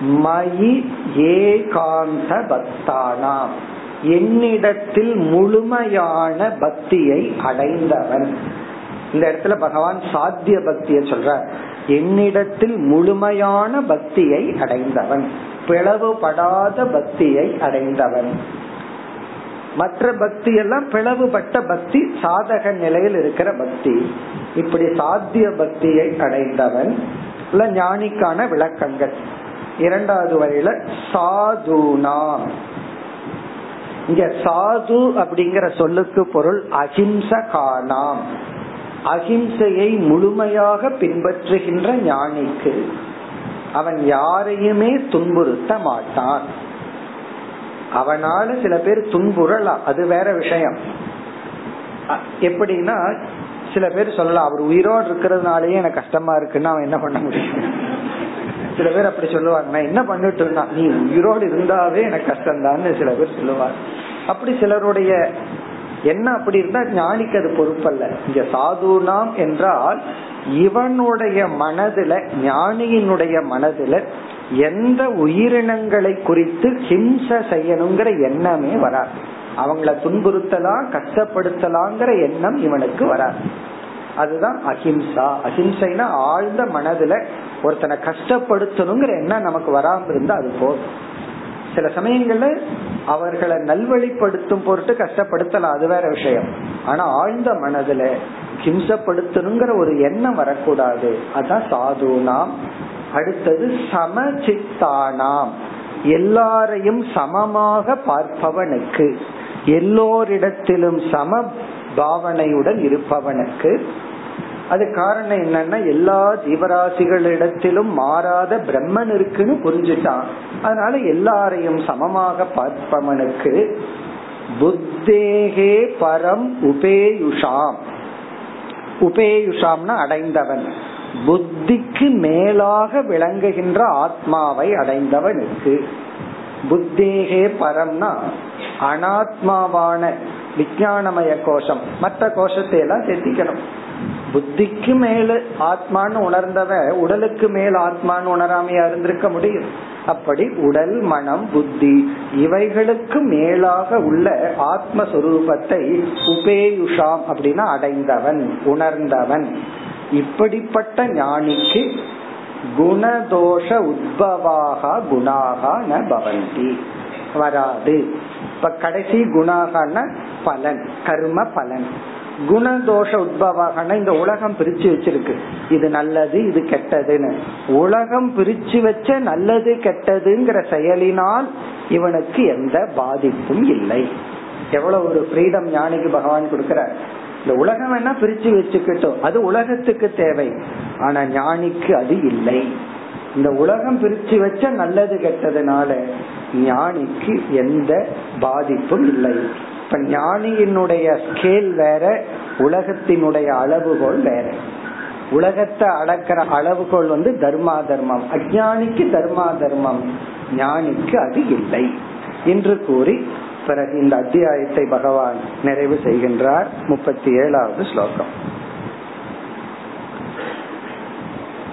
மயி ஏகாந்த பக்தானாம் என்னிடத்தில் முழுமையான பக்தியை அடைந்தவன். இந்த இடத்துல பகவான் சாத்திய பக்தியை சொல்ற என்னிடத்தில் முழுமையான பக்தியை அடைந்தவன். பிளவுபடாத பக்தியை அடைந்தவன். மற்ற பக்தி எல்லாம் பிளவுபட்ட பக்தி சாதக நிலையில் இருக்கிற பக்தி. இப்படி சாத்திய பக்தியை அடைந்தவன். ஞானிக்கான விளக்கங்கள். இரண்டாவது வரையில சாதுனா. இங்க சாது அப்படிங்கிற சொல்லுக்கு பொருள் அஹிம்சகானாம் அஹிம்சையை முழுமையாக பின்பற்றுகின்ற ஞானிக்கு அவன் யாரையுமே துன்புறுத்த மாட்டான். அவனால சில பேர் துன்புறலாம் அது வேற விஷயம். எப்படின்னா சில பேர் சொல்லலாம் அவர் உயிரோடு இருக்கிறதுனாலயே எனக்கு கஷ்டமா இருக்குன்னு அவன் என்ன பண்ண முடியும்? சில பேர் அப்படி சொல்லுவாங்க. நான் என்ன பண்ணிட்டு நீ உயிரோடு இருந்தாவே எனக்கு கஷ்டம்தான்னு சில பேர் சொல்லுவாங்க. அப்படி சிலருடைய என்ன அப்படி இருந்தா ஞானிக்கு அது பொறுப்பல்ல. இங்க சாதுனாம் என்றால் இவனுடைய மனதுல ஞானியினுடைய மனதுல எந்த உயிரினங்களை குறித்து ஹிம்ச செய்யணுங்கிற எண்ணமே வராது. அவங்கள துன்புறுத்தலாம் கஷ்டப்படுத்தலாங்கிற எண்ணம் இவனுக்கு வராது. அதுதான் அஹிம்சா. அஹிம்சைனா ஆழ்ந்த மனதுல ஒருத்தனை கஷ்டப்படுத்தணுங்கிற எண்ணம் நமக்கு வராம இருந்தா அது போதும். சில சமயங்கள்ல அவர்களை நல்வழிப்படுத்தும் பொருட்டு கஷ்டப்படுத்தலாம். அது வேற விஷயம். ஆனா ஆழ்ந்த மனதுல ஹிம்சப்படுத்தணுங்கிற ஒரு எண்ணம் வரக்கூடாது. அதான் சாதுனாம் அடுத்தது சமச்சித்தானாம். எல்லாரையும் சமமாக பார்ப்பவனுக்கு எல்லோரிடத்திலும் சம பாவனையுடன் இருப்பவனுக்கு அது காரணம் என்னன்னா எல்லா ஜீவராசிகளிடத்திலும் மாறாத பிரம்மன் இருக்குன்னு புரிஞ்சுட்டான். அதனால எல்லாரையும் சமமாக பார்ப்பவனுக்கு புத்தேகே பரம் உபேயுஷாம். உபேயுஷாம்னா அடைந்தவன். புத்திக்கு மேலாக விளங்குகின்ற ஆத்மாவை அடைந்தவனுக்கு புத்தேகே பரம்னா அனாத்மாவான விஜயானமய கோஷம். மற்ற கோஷத்தை எல்லாம் சேர்த்திக்கணும். புத்திக்கு மேல ஆத்மான்னு உணர்ந்தவன் உடலுக்கு மேல் ஆத்மான்னு உணராமையா இருந்திருக்க முடியும். அப்படி உடல் மனம் புத்தி இவைகளுக்கு மேலாக உள்ள ஆத்மஸ்வரூபத்தை உபேயுஷாம் அப்படின்னா அடைந்தவன் உணர்ந்தவன். இப்படிப்பட்ட ஞானிக்கு குணதோஷ உத்பவாக குணாகா ந பவந்தி. வராது. இப்ப கடைசி குணாகன பலன் கர்ம பலன். குணதோஷ உத்பவாகனா இந்த உலகம் பிரிச்சு வச்சிருக்கு. இது நல்லது இது கெட்டதுன்னு. உலகம் பிரிச்சு வச்ச நல்லது கெட்டதுங்கிற செயலினால் இவனுக்கு எந்த பாதிப்பும் இல்லை. எவ்வளவு ஒரு ஃப்ரீடம் ஞானிக்கு பகவான் கொடுக்கிறார். இந்த உலகம் வேணா பிரிச்சு வச்சுக்கிட்டோம். அது உலகத்துக்கு தேவை. ஆனா ஞானிக்கு அது இல்லை. இந்த உலகம் பிரிச்சு வச்ச நல்லது கெட்டதுனால ஞானிக்கு எந்த பாதிப்பும் இல்லை. இப்ப ஞானியினுடைய ஸ்கேல் வேற உலகத்தினுடைய அளவுகோல் வேற உலகத்தை அளக்கிற அளவுகோல் வந்து தர்மா தர்மம் அஜானிக்கு தர்மா தர்மம் ஞானிக்கு அது இல்லை என்று கூறி பிறகு இந்த அத்தியாயத்தை பகவான் நிறைவு செய்கின்றார் முப்பத்தி ஏழாவது ஸ்லோகம்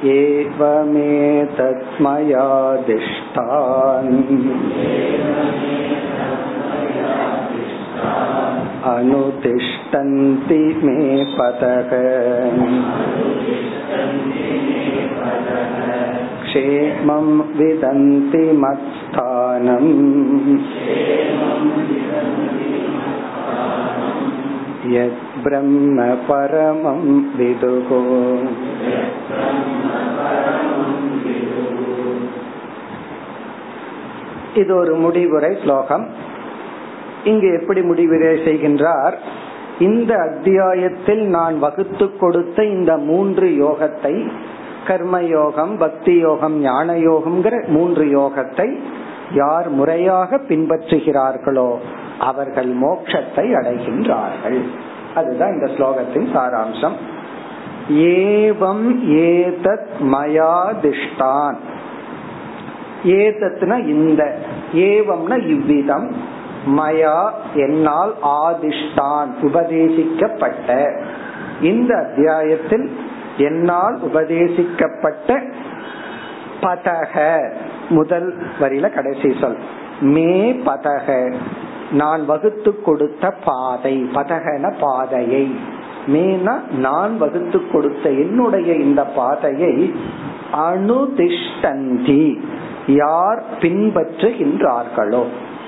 एवमेतत् मया दिष्टान् अनुतिष्ठन्ति मे पतः क्षेमं विदन्ति मत्स्थानम् यद्ब्रह्म परमं विदुः இது ஒரு முடிவுரை ஸ்லோகம் இங்கு எப்படி முடிவு செய்கின்றார்? இந்த அத்தியாயத்தில் நான் வகுத்து கொடுத்த இந்த மூன்று யோகத்தை கர்ம யோகம் பக்தி யோகம் ஞான யோகம்ங்கிற மூன்று யோகத்தை யார் முறையாக பின்பற்றுகிறார்களோ அவர்கள் மோட்சத்தை அடைகின்றார்கள். அதுதான் இந்த ஸ்லோகத்தின் சாராம்சம். ஏவம் ஏதத் மயாதிஷ்டான் ஏதத்னா இந்த ஏவம்னா இவ்விதம். மயா என்னால் ஆதிஷ்டான் உபதேசிக்கப்பட்ட. இந்த அத்தியாயத்தில் என்னால் உபதேசிக்கப்பட்ட பதக முதல் வரியில கடைசி சொல். மே பதக நான் வகுத்து கொடுத்த பாதை பதகன பாதையை. மேனா நான் வகுத்து கொடுத்த என்னுடைய இந்த பாதையை அனுதிஷ்டந்தி யார் பின்பற்றுகின்றார்களோ.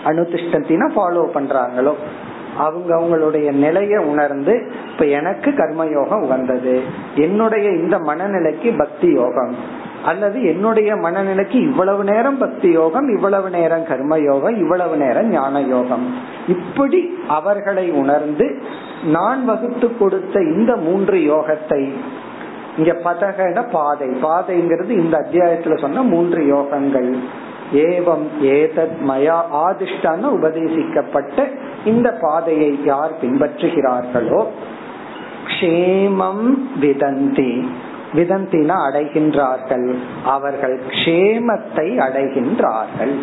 அனுதிஷ்டந்தினா ஃபாலோ பண்றாங்களோ அவங்க அவங்களுடைய நிலையை உணர்ந்து இப்ப எனக்கு கர்மயோகம் உகந்தது என்னுடைய இந்த மனநிலைக்கு பக்தி யோகம். அல்லது என்னுடைய மனநிலைக்கு இவ்வளவு நேரம் பக்தி யோகம் இவ்வளவு நேரம் கர்ம யோகம் இவ்வளவு நேரம் ஞான யோகம். இப்படி அவர்களை உணர்ந்து நான் வகுத்து கொடுத்த இந்த மூன்று யோகத்தை இங்க பதகன பாதை பாதைங்கிறது இந்த அத்தியாயத்துல சொன்ன மூன்று யோகங்கள். ஏவம் ஏதத் மயா ஆதிஷ்டான உபதேசிக்கப்பட்ட இந்த பாதையை யார் பின்பற்றுகிறார்களோ க்ஷேமம் விதந்தி. விதந்தினா அடைகின்றார்கள். அவர்கள் க்ஷேமத்தை அடைகின்றார்கள்.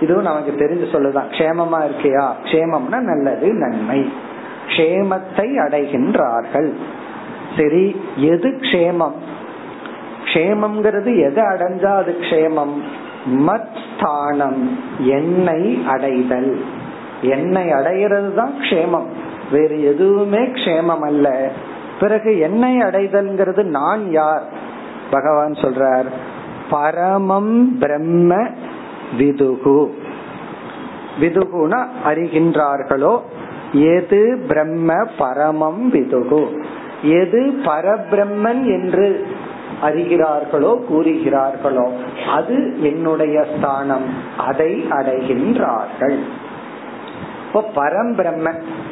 இதுவும் நமக்கு தெரிஞ்சு சொல்லுதான். க்ஷேமமா இருக்கியா? க்ஷேமம்னா நல்லது நன்மை. க்ஷேமத்தை அடைகின்றார்கள். சரி எது க்ஷேமம்? க்ஷேமம்ங்கிறது எதை அடைஞ்சா அது க்ஷேமம்? மத் ஸ்தானம் என்னை அடைதல். என்னை அடைகிறது தான் க்ஷேமம். வேறு எதுவுமே க்ஷேமம் அல்ல பிறகு என்னை அடைதல்ங்கிறது நான் யார்? பகவான் சொல்றார் பரமம் பிரம்ம விதுகு. விதுகுனா அறிகின்றார்களோ எது பிரம்ம பரமம் விதுகு? எது பரபிரம்மன் என்று அறிகிறார்களோ கூறுகிறார்களோ அது என்னுடைய ஸ்தானம். அதை அடைகின்றார்கள். இப்போ பரம் பிரம்ம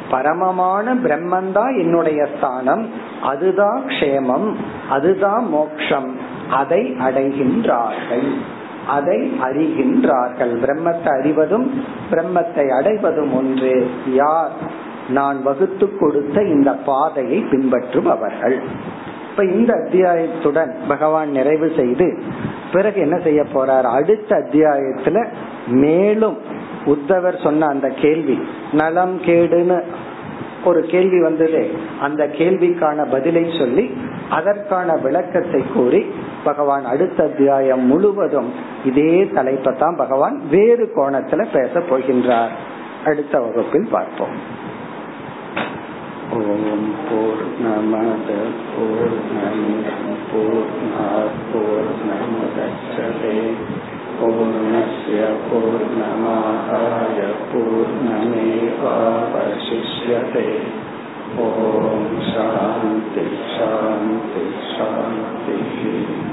பரமமான பிரம்மன் தான் என்னுடைய ஸ்தானம். அதுதான் க்ஷேமம் அதுதான் மோக்ஷம். அதை அடைகின்றார்கள். அதை அறிகின்றார்கள். பிரம்மத்தை அறிவதும் பிரம்மத்தை அடைவதும் ஒன்று. யார்? நான் வகுத்து கொடுத்த இந்த பாதையை பின்பற்றுபவர்கள். இப்ப இந்த அத்தியாயத்துடன் பகவான் நிறைவு செய்து பிறகு என்ன செய்ய போறார்? அடுத்த அத்தியாயத்துல மேலும் உத்தவர் சொன்ன அந்த கேள்வி நலம் கேடுன்னு ஒரு கேள்வி வந்தது அந்த கேள்விக்கான பதிலை சொல்லி அதற்கான விளக்கத்தை கூறி பகவான் அடுத்த அத்தியாயம் முழுவதும் இதே தலைப்பை தான் பகவான் வேறு கோணத்துல பேச போகின்றார். அடுத்த வகுப்பில் பார்ப்போம். ॐ पूर्णमदपूर्णमिदपूर्णापूर्णमुदच्छते पूर्णस्य पूर्णमादाय पूर्णमेवावशिष्यते ॐ शान्ति शान्ति शान्तिः